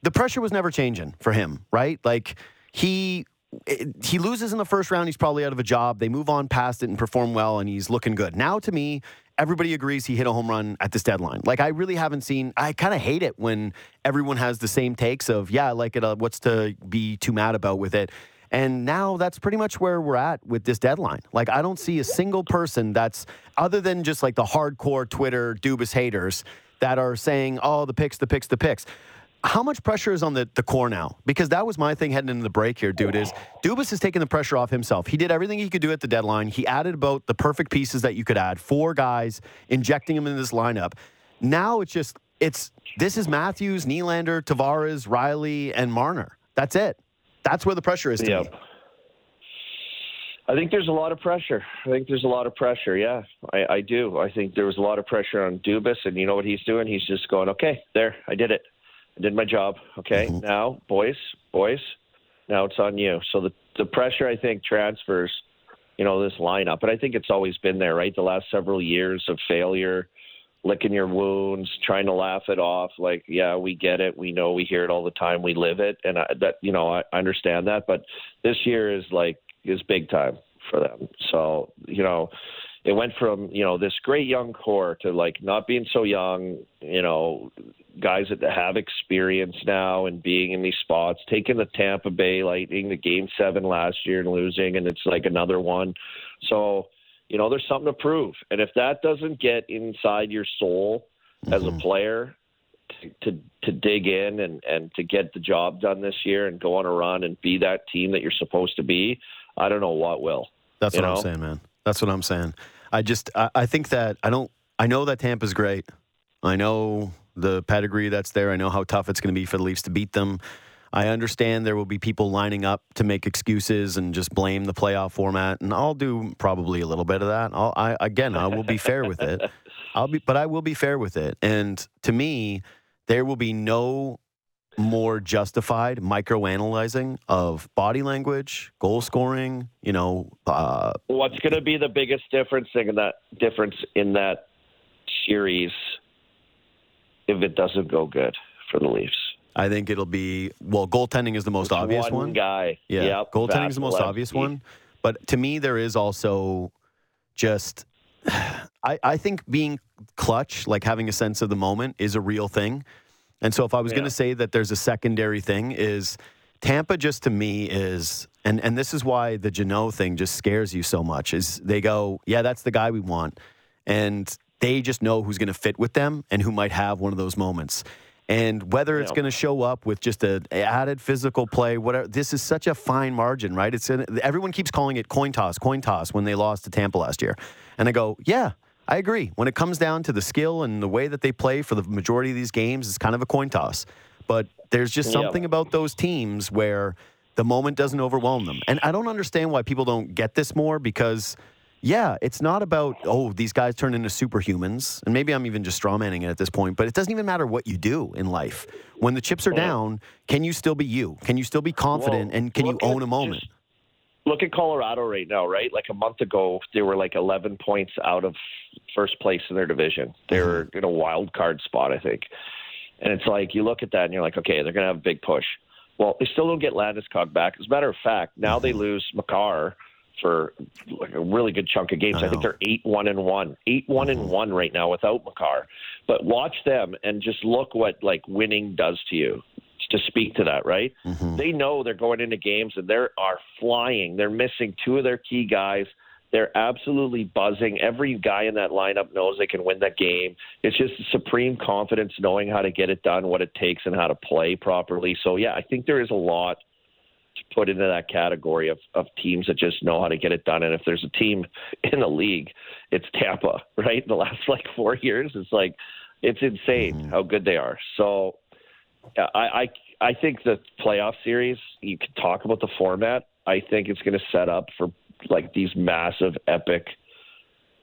the pressure was never changing for him, right? Like he it- he loses in the first round, he's probably out of a job. They move on past it and perform well, and he's looking good. Now, to me, everybody agrees he hit a home run at this deadline. Like I really haven't seen. I kind of hate it when everyone has the same takes of yeah, I like it. Uh, what's to be too mad about with it? And now that's pretty much where we're at with this deadline. Like I don't see a single person that's other than just like the hardcore Twitter Dubas haters that are saying, "Oh, the picks, the picks, the picks." How much pressure is on the, the core now? Because that was my thing heading into the break here, dude. Is Dubas has taken the pressure off himself. He did everything he could do at the deadline. He added about the perfect pieces that you could add. Four guys, injecting them in this lineup. Now it's just it's this is Matthews, Nylander, Tavares, Rielly, and Marner. That's it. That's where the pressure is Yeah. me. I think there's a lot of pressure. I think there's a lot of pressure. Yeah, I, I do. I think there was a lot of pressure on Dubas, and you know what he's doing? He's just going, okay, there, I did it. I did my job. Okay, mm-hmm. now, boys, boys, now it's on you. So the the pressure, I think, transfers. You know this lineup, but I think it's always been there, right? The last several years of failure licking your wounds, trying to laugh it off. Like, yeah, we get it. We know we hear it all the time. We live it. And I, that, you know, I understand that. But this year is like, is big time for them. So, you know, it went from, you know, this great young core to like not being so young, you know, guys that have experience now and being in these spots, taking the Tampa Bay Lightning, the game seven last year and losing, and it's like another one. So, you know, there's something to prove. And if that doesn't get inside your soul as a mm-hmm. player to, to to dig in and, and to get the job done this year and go on a run and be that team that you're supposed to be, I don't know what will. That's what I'm saying, man. That's what I'm saying. I just I, I think that I don't I know that Tampa's great. I know the pedigree that's there. I know how tough it's going to be for the Leafs to beat them. I understand there will be people lining up to make excuses and just blame the playoff format, and I'll do probably a little bit of that. I'll, I again, I will be fair with it. (laughs) I'll be, but I will be fair with it. And to me, there will be no more justified microanalyzing of body language, goal scoring. You know, uh, What's going to be the biggest difference in that difference in that series if it doesn't go good for the Leafs? I think it'll be well. Goaltending is the most obvious one, one. guy. Yeah, Yep, goaltending is the most obvious one. But to me, there is also just. (sighs) I, I think being clutch, like having a sense of the moment, is a real thing. And so, if I was going to say that there's a secondary thing, is Tampa just to me is, and and this is why the Jeannot thing just scares you so much. Is they go, yeah, that's the guy we want, and they just know who's going to fit with them and who might have one of those moments. And whether it's Yeah. going to show up with just a a added physical play, whatever, this is such a fine margin, right? It's in, everyone keeps calling it coin toss, coin toss when they lost to Tampa last year, and I go, yeah, I agree. When it comes down to the skill and the way that they play for the majority of these games, it's kind of a coin toss. But there's just Yeah. something about those teams where the moment doesn't overwhelm them, and I don't understand why people don't get this more because. Yeah, it's not about, oh, these guys turn into superhumans. And maybe I'm even just strawmanning it at this point, but it doesn't even matter what you do in life. When the chips are down, can you still be you? Can you still be confident Well, and can you own a moment? just- look at Colorado right now, right? Like a month ago, they were like 11 points out of first place in their division. They were Mm-hmm. in a wild card spot, I think. And it's like you look at that and you're like, okay, they're going to have a big push. Well, they still don't get Landeskog back. As a matter of fact, now they lose Makar for like a really good chunk of games. Mm-hmm. I I, think they're eight one and one, eight one and one right now without Makar. But watch them and just look what like winning does to you. To speak to that, right? Mm-hmm. They know they're going into games and they are flying. They're missing two of their key guys. They're absolutely buzzing. Every guy in that lineup knows they can win that game. It's just supreme confidence, knowing how to get it done, what it takes, and how to play properly. So, yeah, I think there is a lot to put into that category of, of teams that just know how to get it done. And if there's a team (laughs) in the league, it's Tampa, (laughs) right? The last like four years, it's like it's insane how good they are. So I, I I think the playoff series, you could talk about the format. I think it's going to set up for like these massive, epic,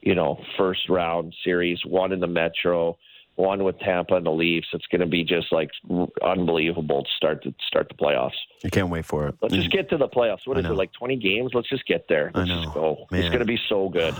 you know, first round series. One in the Metro, one with Tampa and the Leafs. It's going to be just like unbelievable to start to start the playoffs. I can't wait for it. Let's just mm. get to the playoffs. What is it like? Twenty games? Let's just get there. Let's just go. Man. It's going to be so good.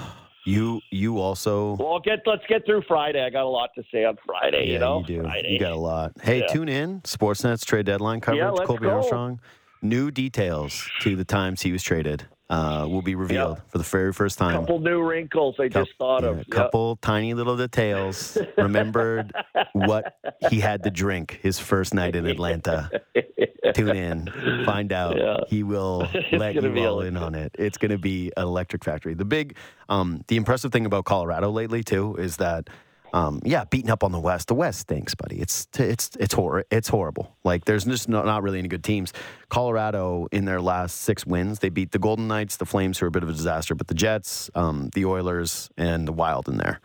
You you also Well, get let's get through Friday. I got a lot to say on Friday. yeah, you know, do. Friday. You got a lot. Hey, Yeah. tune in. Sportsnet's trade deadline coverage. Yeah, Colby go. Armstrong. New details to the times he was traded uh, will be revealed for the very first time. couple new wrinkles I just thought yeah, of. A Yep. couple tiny little details. (laughs) Remembered what he had to drink his first night in Atlanta. (laughs) Tune in, find out. Yeah. He will (laughs) It's let you all in on it. It's going to be an electric factory. The big, um, the impressive thing about Colorado lately too is that. Um, yeah, beating up on the West. The West stinks, buddy. It's it's it's hor- It's horrible. Like there's just no, not really any good teams. Colorado in their last six wins, they beat the Golden Knights, the Flames, who are a bit of a disaster, but the Jets, um, the Oilers, and the Wild in there.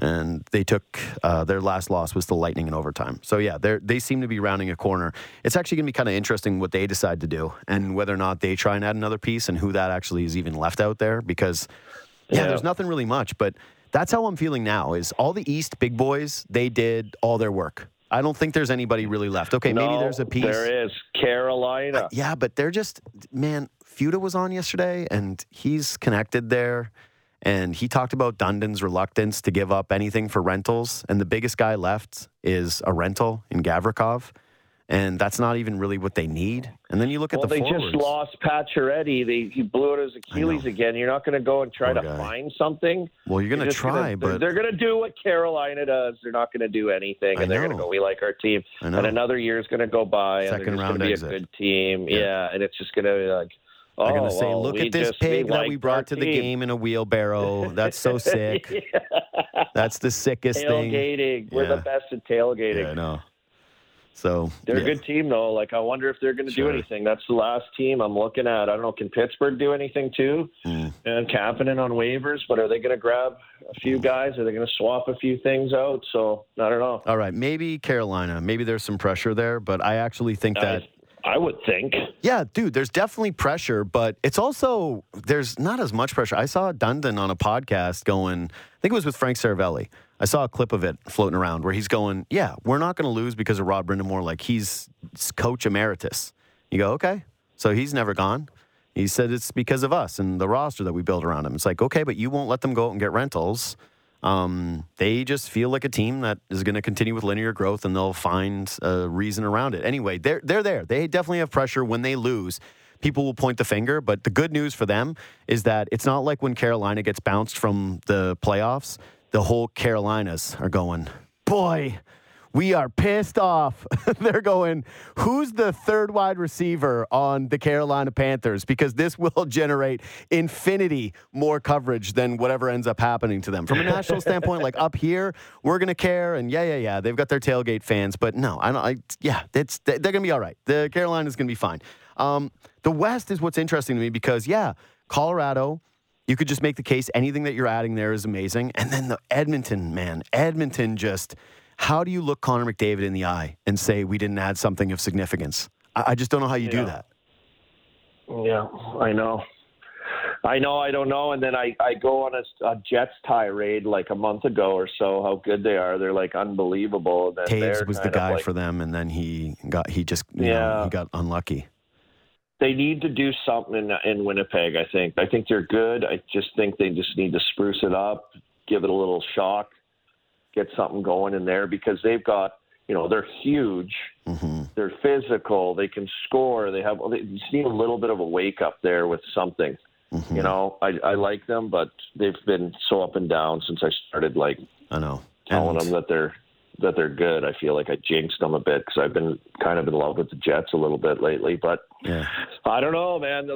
And they took uh, their last loss was the Lightning in overtime. So yeah, they they seem to be rounding a corner. It's actually going to be kind of interesting what they decide to do and whether or not they try and add another piece and who that actually is even left out there because yeah, Yeah. there's nothing really much, but that's how I'm feeling now. Is all the East big boys they did all their work. I don't think there's anybody really left. Okay, maybe there's a piece. There is Carolina. Yeah, but they're just man. Fuda was on yesterday, and he's connected there. and he talked about Dundon's reluctance to give up anything for rentals, and the biggest guy left is a rental in Gavrikov, and that's not even really what they need. And then you look Well, at the they forwards. just lost Pacioretty. They he blew out his Achilles again. You're not going to go and try Poor to guy. find something. well, you're They're gonna just try, they're- but they're going to do what Carolina does. They're not going to do anything, I and they're going to go. We like our team, I know. and another year is going to go by, and Second they're just round going to be exit. a good team. Yeah. Yeah, and it's just going to be like. Oh, they're gonna oh, say, well, "Look at this pig that we brought to the team." game in a wheelbarrow. That's so (laughs) sick. That's the sickest thing." tailgating. We're Yeah. the best at tailgating. Yeah, I know. So They're yeah. a good team, though. Like, I wonder if they're going to Sure. do anything. That's the last team I'm looking at. I don't know. Can Pittsburgh do anything too? Mm. And Kapanen on waivers, but are they going to grab a few guys? Are they going to swap a few things out? So I don't know. All right, maybe Carolina. Maybe there's some pressure there, but I actually think that I, I would think. yeah, dude, there's definitely pressure, but it's also there's not as much pressure. I saw Dundon on a podcast going, I think it was with Frank Seravalli. I saw a clip of it floating around where he's going, "Yeah, we're not going to lose because of Rod Brind'Amour. Like he's coach emeritus." You go, "Okay." So he's never gone. He said it's because of us and the roster that we built around him. It's like, okay, but you won't let them go out and get rentals. Um, they just feel like a team that is going to continue with linear growth, and they'll find a reason around it. Anyway, they're they're there. They definitely have pressure when they lose. People will point the finger, but the good news for them is that it's not like when Carolina gets bounced from the playoffs. The whole Carolinas are going, boy, we are pissed off. (laughs) They're going, who's the third wide receiver on the Carolina Panthers? Because this will (laughs) generate infinity more coverage than whatever ends up happening to them. From a national standpoint, like up here, we're going to care. And yeah, yeah, yeah, they've got their tailgate fans. But no, I don't, I, yeah, it's, they're going to be all right. The Carolina's going to be fine. Um, the West is what's interesting to me because, yeah, Colorado, you could just make the case anything that you're adding there is amazing. And then the Edmonton, man, Edmonton just, how do you look Connor McDavid in the eye and say we didn't add something of significance? I, I just don't know how you do that. Yeah, I know. I know. I don't know. And then I, I go on a, a Jets tirade like a month ago or so. How good they are. They're like unbelievable. Taves was the guy like- for them, and then he got he just you know, Yeah. he got unlucky. They need to do something in, in Winnipeg. I think. I think they're good. I just think they just need to spruce it up, give it a little shock, get something going in there because they've got. You know, they're huge. hmm They're physical. They can score. They have. They just need a little bit of a wake up there with something. hmm You know, I, I like them, but they've been so up and down since I started like I know. telling And- them that they're that they're good. I feel like I jinxed them a bit because I've been kind of in love with the Jets a little bit lately. But yeah. I don't know, man.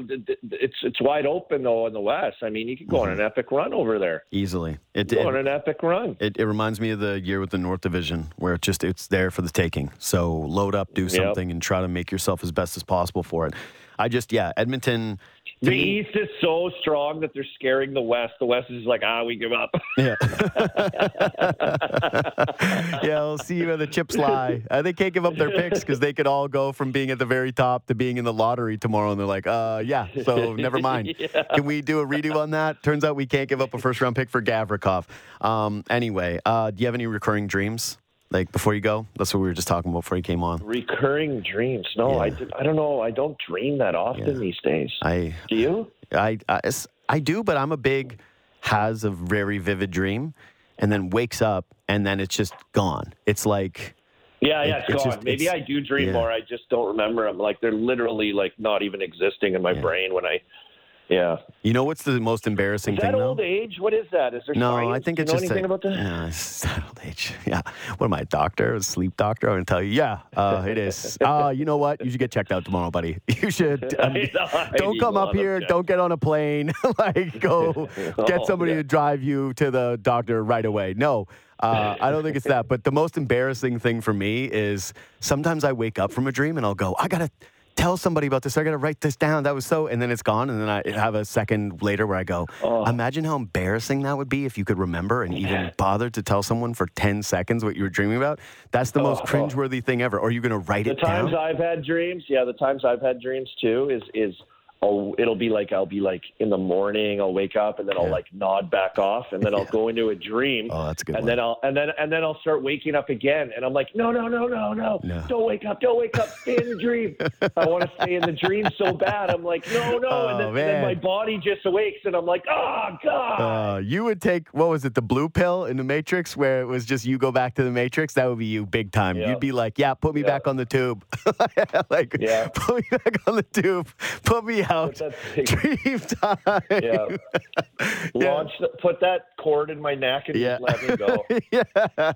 It's it's wide open though in the West. I mean, you could go on Mm-hmm. an epic run over there. Easily. It, Go on it, an epic run. it, it reminds me of the year with the North Division where it just it's there for the taking. So load up, do something, and try to make yourself as best as possible for it. I just yeah, Edmonton. The me- East is so strong that they're scaring the West. The West is like, ah, we give up. Yeah. (laughs) yeah, we'll see where the chips lie. Uh, they can't give up their picks because they could all go from being at the very top to being in the lottery tomorrow. And they're like, uh, yeah, so (laughs) never mind. Can we do a redo on that? Turns out we can't give up a first round pick for Gavrikov. Um, anyway, uh, do you have any recurring dreams? Like before you go? That's what we were just talking about before you came on. Recurring dreams. No, I, Yeah. did- I don't know. I don't dream that often Yeah. these days. I, Do you? I, I, I do, but I'm a big has a very vivid dream and then wakes up and then it's just gone. It's like, Yeah, yeah, It- it's it's gone. just- Maybe it's- I do dream yeah. more. I just don't remember them. Like they're literally like not even existing in my Yeah. brain when I. Yeah. you know what's the most embarrassing Is thing that though? old age? What is that? Is there No, science? I think it's you know just anything a, about that? No, (laughs) it's not old age. (laughs) Yeah. What am I, a doctor? A sleep doctor? I'm gonna tell you. Yeah, uh, it is. (laughs) Uh, you know what? You should get checked out tomorrow, buddy. You should. um, I know, I don't come up here. Don't get on a plane. like, go get Oh, somebody yeah. to drive you to the doctor right away. No, uh, I don't think it's that. But the most embarrassing thing for me is sometimes I wake up from a dream and I'll go, I gotta tell somebody about this. I gotta write this down. That was so, and then it's gone. And then I have a second later where I go, Oh. imagine how embarrassing that would be if you could remember and even bother to tell someone for 10 seconds what you were dreaming about. That's the most Oh. cringeworthy thing ever. Or are you gonna write The it down? The times? I've had dreams, yeah, the times I've had dreams too is is I'll it'll be like I'll be like in the morning. I'll wake up and then I'll Yeah. like nod back off, and then I'll (laughs) go into a dream. Oh, that's good and one. then I'll and then and then I'll start waking up again, and I'm like, no, no, no, no, no, No. don't wake up, don't wake up, stay in the dream. (laughs) I want to stay in the dream so bad. I'm like, no, no, Oh, and, then, and then my body just awakes, and I'm like, oh god. Uh, you would take what was it, the blue pill in the Matrix, where it was just you go back to the Matrix. That would be you, big time. Yeah. You'd be like, "Yeah, put me back on the tube. (laughs) like, Yeah. put me back on the tube. Put me out. (laughs) Dream time. (laughs) Yeah. Launch, the, put that cord in my neck and Yeah. let me go. (laughs) yeah.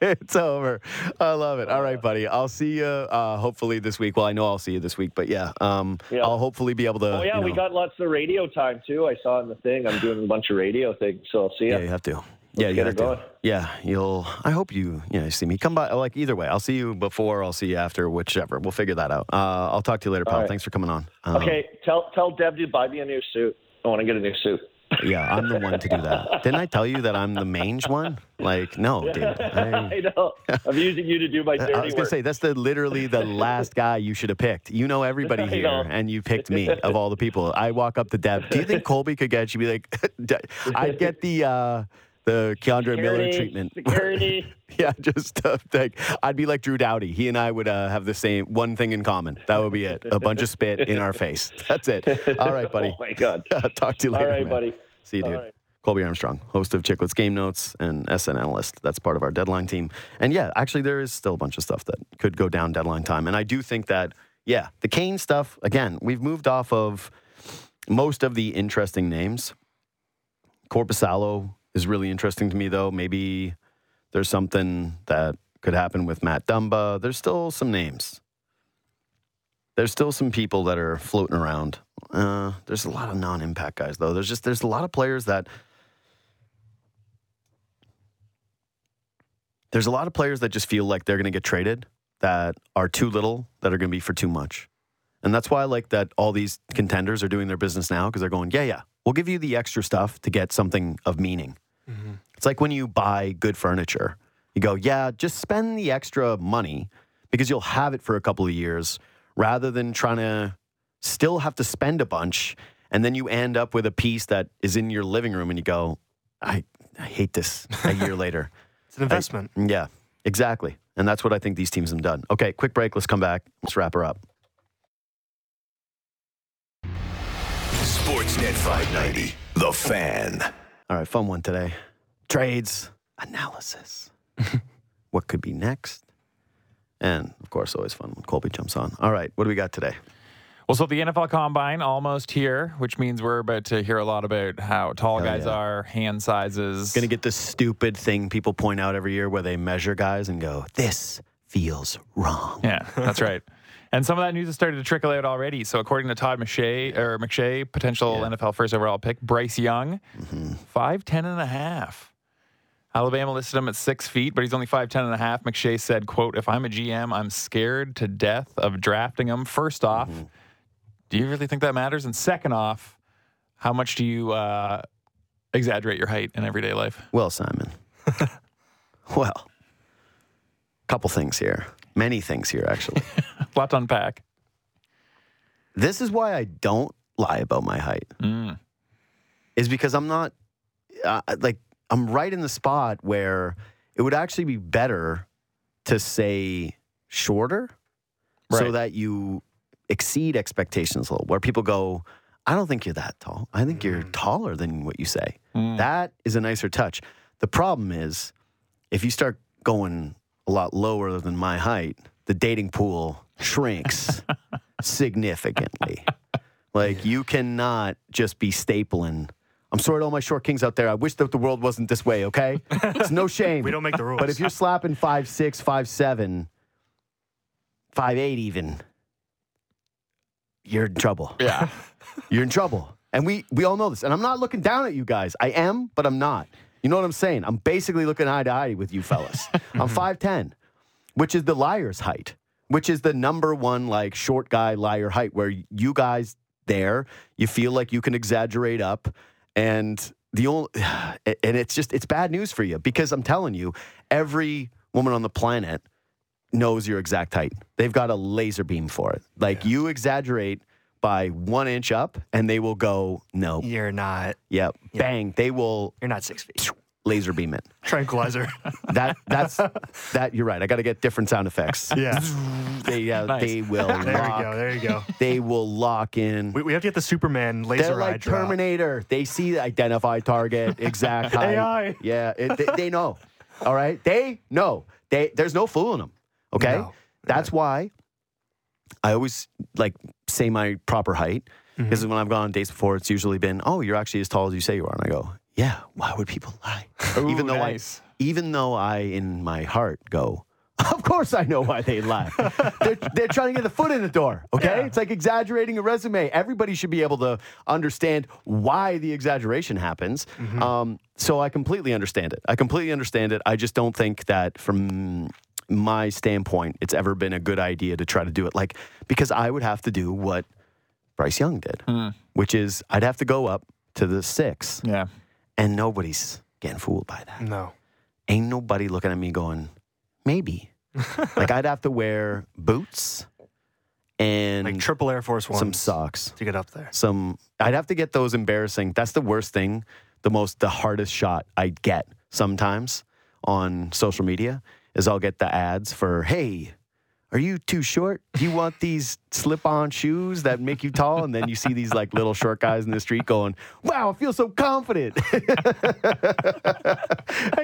it's over. I love it. All right, buddy. I'll see you uh, hopefully this week. Well, I know I'll see you this week, but yeah, um, Yeah. I'll hopefully be able to. Oh yeah, you we got lots of radio time too. I saw in the thing. I'm doing a bunch of radio things, so I'll see you. Yeah, you have to. Yeah, you have it to. Yeah, you'll. I hope you. You see me. Come by. Like either way, I'll see you before. I'll see you after. Whichever. We'll figure that out. Uh, I'll talk to you later, pal. Right. Thanks for coming on. Um, Okay, tell tell Deb to buy me a new suit. I want to get a new suit. Yeah, I'm the one to do that. (laughs) Didn't I tell you that I'm the mange one? Like, no, dude. (laughs) I, I know. I'm using you to do my (laughs) dirty I was gonna work. say that's the literally the last guy you should have picked. You know everybody here, know. and you picked me of all the people. I walk up to Deb. Do you think Colby could get? She'd be like, I'd get the uh, the K'Andre Miller treatment. (laughs) Security. yeah, just uh, like I'd be like Drew Doughty. He and I would uh, have the same one thing in common. That would be it. A bunch of spit in our face. (laughs) That's it. All right, buddy. (laughs) Oh my god. Talk to you later, right, man. buddy. See you, dude. All right. Colby Armstrong, host of Chiclets Game Notes and SN Analyst. That's part of our deadline team. And yeah, actually, there is still a bunch of stuff that could go down deadline time. And I do think that, yeah, the Kane stuff, again, we've moved off of most of the interesting names. Korpisalo is really interesting to me, though. Maybe there's something that could happen with Matt Dumba. There's still some names. There's still some people that are floating around. Uh, there's a lot of non-impact guys, though. There's just there's a lot of players that there's a lot of players that just feel like they're going to get traded that are too little that are going to be for too much. And that's why I like that all these contenders are doing their business now because they're going, yeah, yeah, we'll give you the extra stuff to get something of meaning. Mm-hmm. It's like when you buy good furniture, you go, yeah, just spend the extra money because you'll have it for a couple of years rather than trying to still have to spend a bunch. And then you end up with a piece that is in your living room and you go, I, I hate this a (laughs) year later. It's an investment. Yeah, exactly. And that's what I think these teams have done. Okay, quick break. Let's come back. Let's wrap her up. Sportsnet 590, The Fan. All right, fun one today. Trades, analysis. (laughs) what could be next? And of course, always fun when Colby jumps on. All right, what do we got today? Well, so the NFL Combine almost here, which means we're about to hear a lot about how tall Hell guys yeah. are, hand sizes. Gonna get this stupid thing people point out every year where they measure guys and go, this feels wrong. Yeah, that's right. (laughs) And some of that news has started to trickle out already. So according to Todd McShay or McShay, potential Yeah. NFL first overall pick, Bryce Young, Mm-hmm. five ten and a half. Alabama listed him at six feet, but he's only five ten and a half. McShay said, "quote If I'm a GM, I'm scared to death of drafting him. First off, Mm-hmm. do you really think that matters? And second off, how much do you uh, exaggerate your height in everyday life? Well, Simon. (laughs) well, a couple things here. Many things here, actually. (laughs) A lot to unpack. this is why I don't lie about my height. Mm. is because I'm not uh, like I'm right in the spot where it would actually be better to say shorter so that you exceed expectations a little. Where people go, I don't think you're that tall. I think you're taller than what you say. Mm. That is a nicer touch. The problem is if you start going a lot lower than my height, the dating pool shrinks (laughs) significantly. Like you cannot just be stapling. I'm sorry to all my short kings out there. I wish that the world wasn't this way, okay? It's no (laughs) shame. We don't make the rules. But if you're slapping five six, five seven, five eight even, you're in trouble. Yeah. You're in trouble. And we we all know this. And I'm not looking down at you guys. I am, but I'm not. You know what I'm saying? I'm basically looking eye to eye with you fellas. (laughs) I'm 5'10, which is the liar's height, which is the number one like short guy liar height where you guys there, you feel like you can exaggerate up and the only (sighs) and it's just it's bad news for you because I'm telling you, every woman on the planet knows your exact height. They've got a laser beam for it. Like you exaggerate by one inch up, and they will go no. You're not. Yep, bang. They will You're not six feet. (tsk) laser beam it. Tranquilizer. (laughs) That that's that. You're right. I got to get different sound effects. (laughs) yeah. (laughs) They uh, Nice. they will There we lock. go. There you go. They will lock in. We, we have to get the Superman laser They're eye like drop. Terminator. They see the identify target, exact height. AI. Yeah, it, they, they know. All right, they know. They there's no fooling them. Okay, No. that's why I always like say my proper height Mm-hmm. when I've gone on dates before, it's usually been, oh, you're actually as tall as you say you are, and I go, yeah. Why would people lie? even though nice. I, even though I in my heart go. Of course, I know why they lie. they're, they're trying to get the foot in the door. Okay, Yeah. it's like exaggerating a resume. Everybody should be able to understand why the exaggeration happens. Um, so I completely understand it. I completely understand it. I just don't think that from my standpoint, it's ever been a good idea to try to do it like because I would have to do what Bryce Young did, hmm. which is I'd have to go up to the six, Yeah. and nobody's getting fooled by that No. ain't nobody looking at me going, maybe. (laughs) like I'd have to wear boots and Like triple Air Force One. some socks. to get up there. Some I'd have to get those embarrassing. That's the worst thing, the most the hardest shot I get sometimes on social media is I'll get the ads for, hey, are you too short? Do you want these slip-on shoes that make you tall? And then you see these like little short guys in the street going, "Wow, I feel so confident." (laughs) and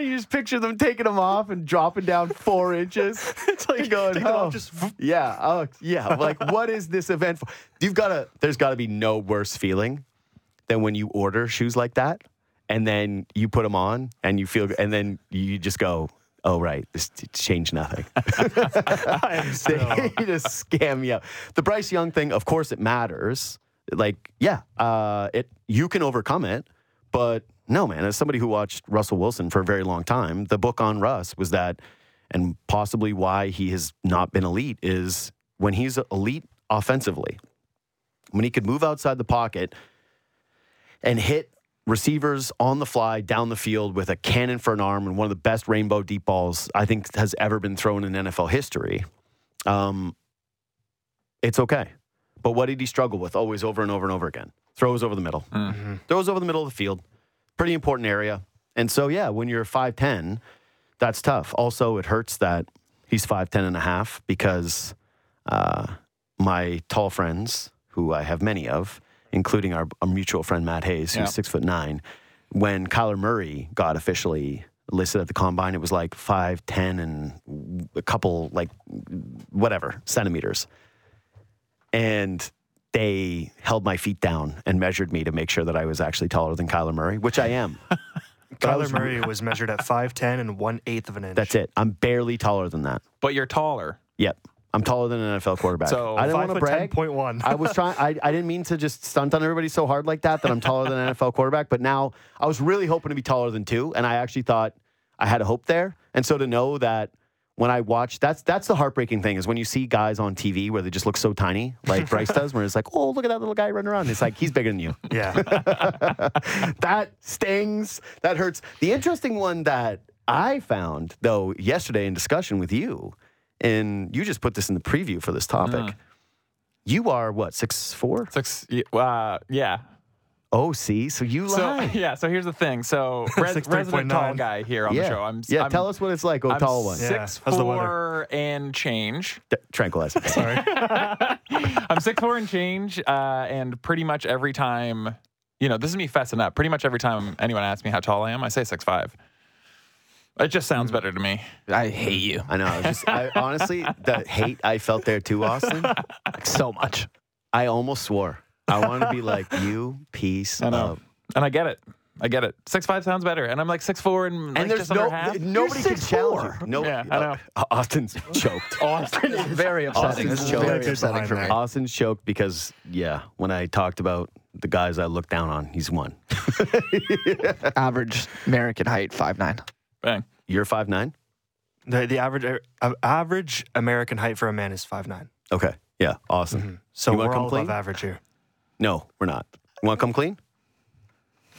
you just picture them taking them off and dropping down four inches. (laughs) It's like going, take it off, oh, just- yeah, oh, yeah. Like, what is this event for? You've got to. There's got to be no worse feeling than when you order shoes like that, and then you put them on, and you feel, and then you just go, "Oh, right, this changed nothing." So. (laughs) (laughs) they just (laughs) scam me out. The Bryce Young thing, of course, it matters. Like, yeah, uh, it you can overcome it, but no, man. As somebody who watched Russell Wilson for a very long time, the book on Russ was that, and possibly why he has not been elite is when he's elite offensively, when he could move outside the pocket and hit receivers on the fly down the field with a cannon for an arm and one of the best rainbow deep balls I think has ever been thrown in NFL history. Um, it's okay. But what did he struggle with always over and over and over again? Throws over the middle. Throws over the middle of the field. Pretty important area. And so, yeah, when you're 5'10, that's tough. Also, it hurts that he's 5'10 and a half because uh, my tall friends, who I have many of, including our, our mutual friend Matt Hayes, who's Yeah. six foot nine, when Kyler Murray got officially listed at the combine, it was like 5'10 and a couple, like, whatever, centimeters. And they held my feet down and measured me to make sure that I was actually taller than Kyler Murray, which I am. (laughs) But Kyler was- Murray (laughs) was measured at 5'10 and one eighth of an inch. That's it. I'm barely taller than that. But you're taller. Yep. I'm taller than an NFL quarterback. So, I didn't want to brag. 10.1. I was trying. I, I didn't mean to just stunt on everybody so hard like that that I'm taller than an NFL quarterback. But now I was really hoping to be taller than two, and I actually thought I had a hope there. And so to know that when I watch, that's that's the heartbreaking thing is when you see guys on TV where they just look so tiny, like Bryce does, where it's like, oh, look at that little guy running around. It's like he's bigger than you. Yeah. (laughs) that stings. That hurts. The interesting one that I found, though, yesterday in discussion with you, and you just put this in the preview for this topic. You are what six four? Six. Uh, yeah. Oh, see, so you So (laughs) yeah. So here's the thing. So (laughs) res- 6'3.9. resident tall guy here on yeah, the show. I'm yeah. I'm, tell us what it's like. Oh, I'm tall one. Yeah. Six How's the four and change. D- tranquilizer. (laughs) Sorry. I'm six four and change, uh, and pretty much every time, you know, this is me fessing up. Pretty much every time anyone asks me how tall I am, I say six five. It just sounds better to me. I hate you I know. I was just I, honestly, the hate I felt there too, Austin. (laughs) so much. I almost swore. I wanted to be like you, piece I know, of. and I get it. I get it. Six five sounds better, and I'm like six four and, like And there's just under no half. nobody can challenge you. No, Yeah, I know. uh, Austin's choked. (laughs) Austin is very upsetting. This is Austin's very upsetting for me. Austin's choked because yeah, when I talked about the guys I look down on, he's one. (laughs) Average American height, five nine. Bang. You're five nine. the, the average uh, average American height for a man is 5'9. Okay, yeah, awesome. So You wanna we're come all clean? above average here. No, we're not. Want to come clean?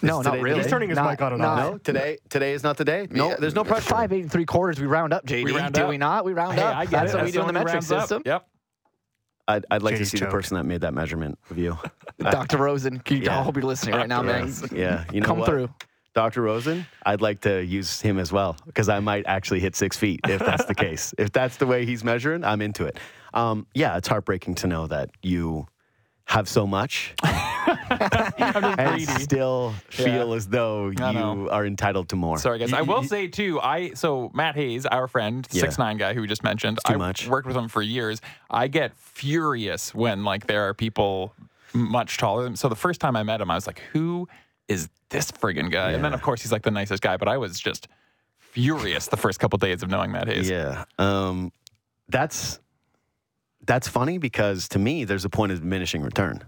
No, today- not really. He's turning his Not- mic on and off. No, today today is not the day. No, there's no pressure. Five eight and three quarters. We round up, JD. We round do up. we not? We round Hey, up. I get That's it. what we As do in the metric rounds up. system. Yep. I'd, I'd like to JD's see the person that made that measurement of you. Dr. Rosen, you- Yeah. I hope you're listening right now, man. Yeah, you know Come what? through. Dr. Rosen, I'd like to use him as well because I might actually hit six feet if that's the (laughs) case. If that's the way he's measuring, I'm into it. Um, yeah, it's heartbreaking to know that you have so much (laughs) and still feel as though you are entitled to more. Sorry, guys. I will say too. I so Matt Hayes, our friend, Yeah. six nine guy who we just mentioned. too I much. worked with him for years. I get furious when like there are people much taller. than So the first time I met him, I was like, "Who is this friggin' guy?" And then of course he's like the nicest guy. But I was just furious the first couple days of knowing Matt Hayes. Yeah. Um, that's that's funny because to me, there's a point of diminishing return.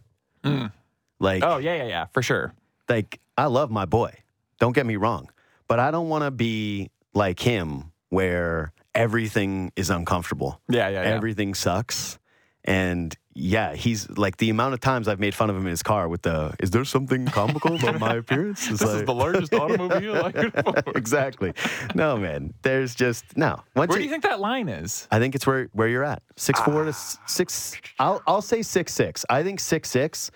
Like, Oh yeah, yeah, yeah, for sure. like I love my boy. Don't get me wrong, but I don't want to be like him where everything is uncomfortable. Yeah, yeah, yeah. Everything sucks. And yeah, he's like the amount of times I've made fun of him in his car with the is there something comical about my (laughs) appearance? It's this is the largest automobile I could (laughs) afford. exactly. No, man. There's just no. Once Where it- do you think that line is? I think it's where where you're at. Six four to Ah. six. I'll I'll say six six. I think six six.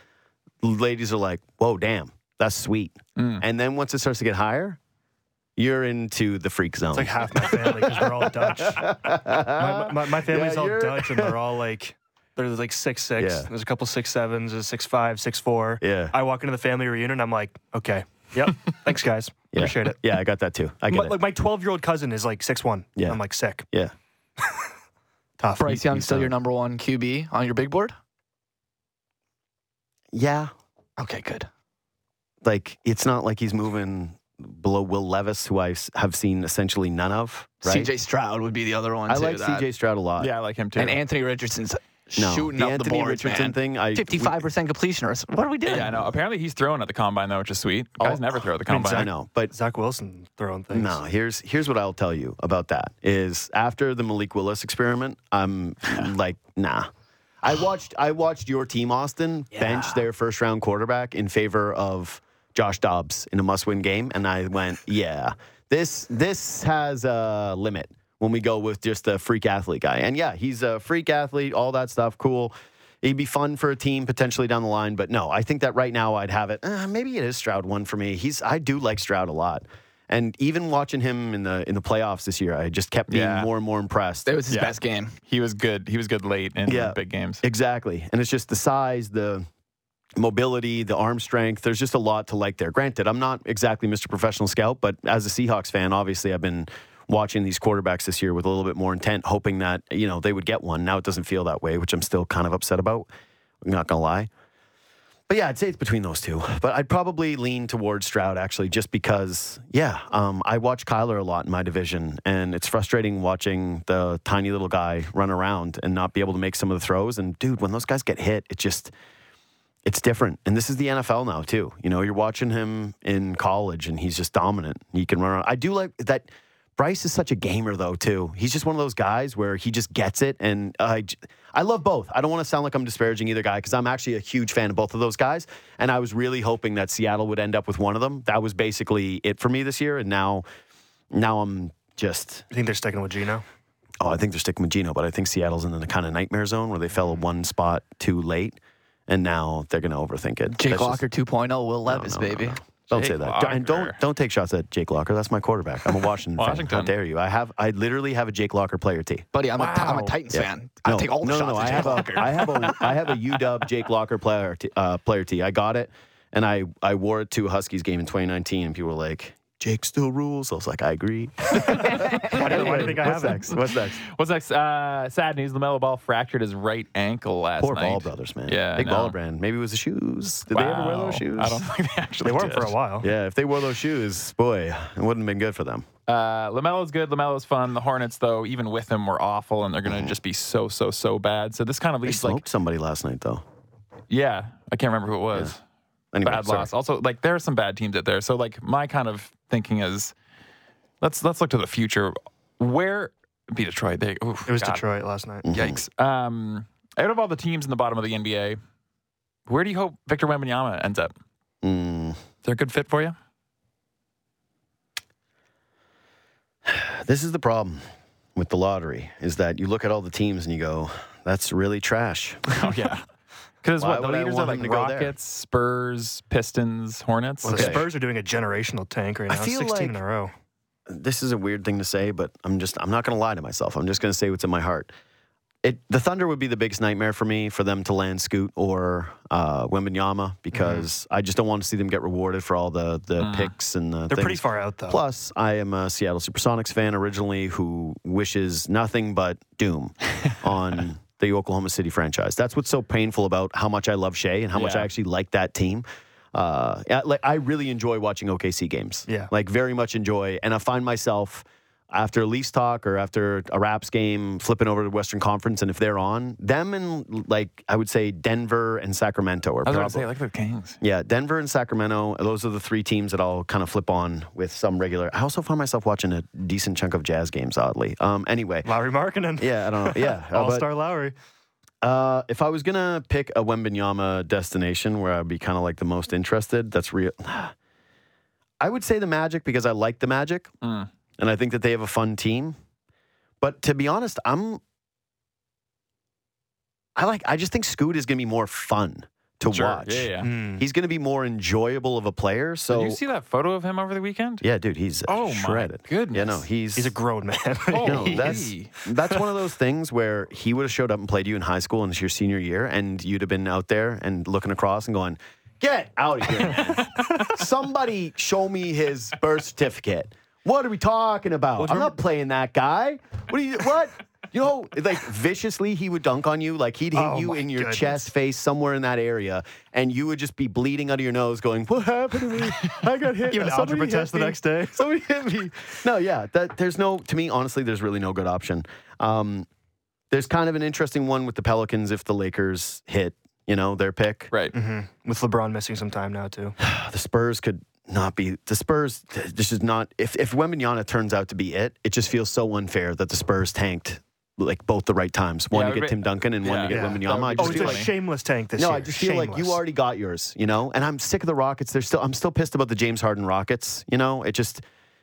Ladies are like, whoa, damn, that's sweet. Mm. And then once it starts to get higher, you're into the freak zone. It's like half my family because we're all Dutch. (laughs) My, my, my family's Yeah, all Dutch and they're all like, they're like six six. Yeah. There's a couple six sevens, there's six five, six four. Yeah. I walk into the family reunion, I'm like, okay, yep, (laughs) thanks guys, yeah. appreciate it. Yeah, I got that too. I get My, it. like my 12 year old cousin is like six one. Yeah. I'm like sick, yeah. (laughs) tough. Bryce Young still your number one QB on your big board? Yeah. Okay, good. Like it's not like he's moving below Will Levis, who I have seen essentially none of. Right. CJ Stroud would be the other one. I too, like that- CJ Stroud a lot. Yeah, I like him too. And Anthony Richardson's No, shooting the up Anthony the boards, Richardson man. thing. I Fifty-five percent completion rates. What are we doing? yeah, I know. Apparently he's throwing at the combine though, which is sweet. Oh, Guys never throw at the I mean, combine. I know, but Zach Wilson throwing things. No, here's here's what I'll tell you about that is after the Malik Willis experiment, I'm (laughs) like, nah. I watched I watched your team, Austin, bench their first round quarterback in favor of Josh Dobbs in a must win game, and I went, yeah, this this has a limit when we go with just a freak athlete guy. And yeah, he's a freak athlete, all that stuff, cool. He'd be fun for a team potentially down the line, but no, I think that right now I'd have it. Uh, maybe it is Stroud one for me. He's I do like Stroud a lot, and even watching him in the in the playoffs this year, I just kept being Yeah. more and more impressed. It was his Yeah. best game. He was good. He was good late in Yeah. big games. Exactly. And it's just the size, the mobility, the arm strength. There's just a lot to like there. Granted, I'm not exactly Mr. Professional Scout, but as a Seahawks fan, obviously I've been watching these quarterbacks this year with a little bit more intent, hoping that, you know, they would get one. Now it doesn't feel that way, which I'm still kind of upset about. I'm not going to lie. But yeah, I'd say it's between those two. But I'd probably lean towards Stroud actually, just because, yeah, um, I watch Kyler a lot in my division, and it's frustrating watching the tiny little guy run around and not be able to make some of the throws. And dude, when those guys get hit, it just it's different. And this is the NFL now too. You know, you're watching him in college, and he's just dominant. He can run around. I do like that. Bryce is such a gamer though too. He's just one of those guys where he just gets it, and i love both. I don't want to sound like I'm disparaging either guy because I'm actually a huge fan of both of those guys, and I was really hoping that Seattle would end up with one of them. That was basically it for me this year, and now, now I'm just. You think they're sticking with Geno? Oh, I think they're sticking with Geno, but I think Seattle's in the kind of nightmare zone where they fell one spot too late, and now they're going to overthink it. Jake That's just- Locker 2.0, Will Levis, no, no, baby. no. Don't Jake say that. Don't- And don't don't take shots at Jake Locker. That's my quarterback. I'm a Washington, (laughs) fan. How dare you? I have I literally have a Jake Locker player tee. Buddy, I'm, a, I'm a Titans Yeah. fan. I No, take all the no, shots no, no. at I Jake have Locker. a I have a I have a UW Jake Locker player t- uh, player tee. I got it, and I I wore it to a Huskies game in 2019, and people were like. Jake still rules. I was like, I agree. Why (laughs) do, why do you think I What's have it? next? What's next? What's next? Uh, sad news. LaMelo Ball fractured his right ankle last Poor night. Ball brothers, man. Yeah, big know. baller brand. Maybe it was the shoes. Did they ever wear those shoes? I don't think they actually They weren't did. for a while. Yeah, if they wore those shoes, boy, it wouldn't have been good for them. Uh, LaMelo's good. LaMelo's fun. The Hornets, though, even with him, were awful, and they're going to just be so, so, so bad. So this kind of They leaves smoked like, somebody last night, though. yeah, I can't remember who it was. Anyway, bad sorry. loss. Also, like there are some bad teams out there. So like my kind of thinking is, let's let's look to the future. Where be Detroit? They, oof, It was God, Detroit last night. Yikes. Um, out of all the teams in the bottom of the NBA, where do you hope Victor Wembanyama ends up? Mm, Is there a good fit for you? this is the problem with the lottery is that you look at all the teams and you go, that's really trash. Oh yeah. (laughs) Because what the leaders are want like him to go? Rockets, Spurs, Pistons, Hornets. Well, Okay. the Spurs are doing a generational tank right I now. feel 16 in like- a row. this is a weird thing to say, but I'm just I'm not going to lie to myself. I'm just going to say what's in my heart. It the Thunder would be the biggest nightmare for me for them to land Scoot or uh, Wembanyama because I just don't want to see them get rewarded for all the the picks and the They're pretty things. far out though. Plus, I am a Seattle Supersonics fan originally who wishes nothing but doom (laughs) on the Oklahoma City franchise. That's what's so painful about how much I love Shai and how much I actually like that team. Uh, yeah, like I really enjoy watching OKC games. Yeah. like very much enjoy, and I find myself after Leafs talk or after a Raps game, flipping over to Western Conference, and if they're on, them and like I would say Denver and Sacramento are I was going probably to say like the Kings. yeah, Denver and Sacramento. Those are the three teams that I'll kind of flip on with some regular. I also find myself watching a decent chunk of Jazz games. Oddly, um, anyway, Lauri Markkanen. yeah, I don't know. Yeah, All (laughs) but, Star Lauri. uh, if I was gonna pick a Wembanyama destination where I'd be kind of like the most interested, that's real. (sighs) I would say the Magic because I like the Magic, Mm. And I think that they have a fun team. But to be honest, I'm. I like. I just think Scoot is gonna be more fun to Sure. watch. Yeah, yeah. Mm. He's gonna be more enjoyable of a player. So Did you see that photo of him over the weekend? yeah, dude, he's Oh, my shredded. goodness. Yeah, no, he's He's a grown man. (laughs) no, Holy. that's that's one of those things where he would have showed up and played you in high school and it's your senior year, and you'd have been out there and looking across and going, "Get out of here! (laughs) Somebody show me his birth certificate. What are we talking about? I'm not playing that guy. What are you? What?" You know, like viciously, he would dunk on you. Like he'd hit Oh, you in your goodness. chest, face, somewhere in that area, and you would just be bleeding out of your nose, going, "What happened to me? I got hit." (laughs) Give an Somebody algebra hit test the next day. (laughs) Somebody hit me. No, yeah. That there's no to me, honestly, there's really no good option. Um, there's kind of an interesting one with the Pelicans if the Lakers hit, you know, their pick. Right. hmm With LeBron missing some time now too. (sighs) The Spurs could not be the Spurs. This is not if if Wembanyama turns out to be it, it just feels so unfair that the Spurs tanked like both the right times. One Yeah, to get Tim Duncan and one to get Yeah. Wembanyama. I That just Oh, would it's a like shameless tank this no, year. I just feel like you already got yours, you know. And I'm sick of the Rockets. They're still, I'm still pissed about the James Harden Rockets. You know, it just,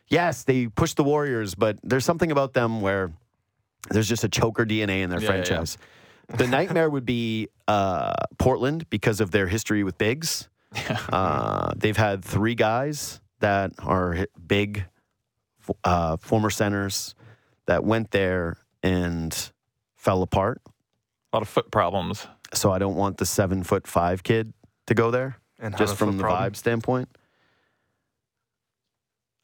yes, they pushed the Warriors, but there's something about them where there's just a choker DNA in their Yeah, yeah, yeah. franchise. The nightmare would be uh, Portland because of their history with bigs. (laughs) Uh, they've had three guys that are big, uh, former centers that went there and fell apart. A lot of foot problems. So I don't want the seven foot five kid to go there And just from the problem. vibe standpoint.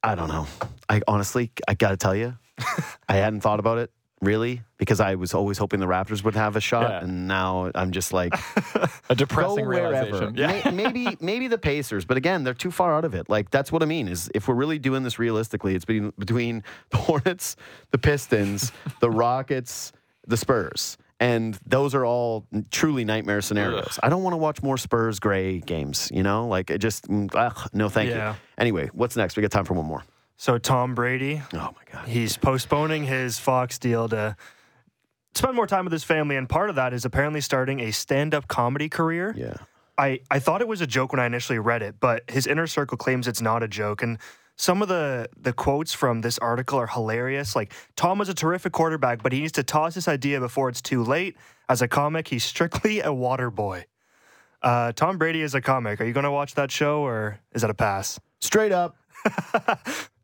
I don't know. I honestly, I got to tell you, (laughs) I hadn't thought about it really because I was always hoping the Raptors would have a shot, Yeah. and now I'm just like, (laughs) A depressing realization. Yeah. (laughs) Maybe, maybe the Pacers, but again, they're too far out of it. Like that's what I mean. Is if we're really doing this realistically, it's between between (laughs) the Hornets, the Pistons, the Rockets, the Spurs. And those are all truly nightmare scenarios. I don't want to watch more Spurs gray games, you know? Like it just mm, ugh, no thank Yeah. you. Anyway, what's next? We got time for one more. So Tom Brady, Oh my god. he's postponing his Fox deal to spend more time with his family, and part of that is apparently starting a stand-up comedy career. Yeah. I, I thought it was a joke when I initially read it, but his inner circle claims it's not a joke. And some of the, the quotes from this article are hilarious. Like, Tom was a terrific quarterback, but he needs to toss this idea before it's too late. As a comic, he's strictly a water boy. Uh, Tom Brady is a comic. Are you going to watch that show or is that a pass? Straight up. (laughs)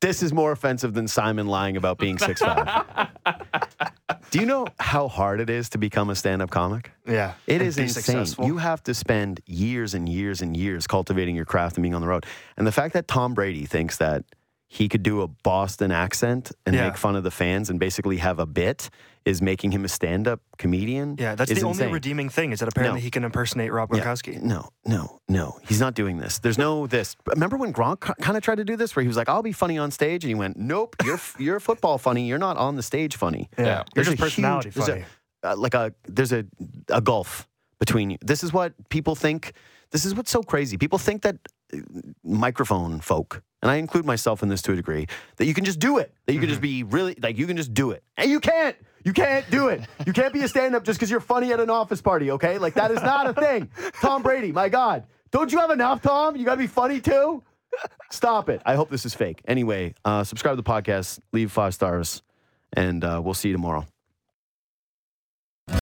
this is more offensive than Simon lying about being six five. (laughs) Do you know how hard it is to become a stand-up comic? Yeah. It is insane. successful. You have to spend years and years and years cultivating your craft and being on the road. And the fact that Tom Brady thinks that he could do a Boston accent and Yeah. make fun of the fans and basically have a bit is making him a stand-up comedian. yeah, that's the insane. only redeeming thing is that apparently No. he can impersonate Rob Yeah. Gronkowski. No, no, no. He's not doing this. There's no this. Remember when Gronk kind of tried to do this, where he was like, "I'll be funny on stage," and he went, "Nope, you're you're football funny. You're not on the stage funny." Yeah. Yeah. You're There's just a personality huge- there's a- uh, like a there's a a gulf between you. This is what people think. This is what's so crazy. People think that microphone folk, and I include myself in this to a degree, that you can just do it. That you can just be really like you can just do it, and you can't. You can't do it. You can't be a stand-up just because you're funny at an office party. Okay, like that is not a thing. Tom Brady, my God, don't you have enough, Tom? You got to be funny too. Stop it. I hope this is fake. Anyway, uh, subscribe to the podcast, leave five stars, and uh, we'll see you tomorrow.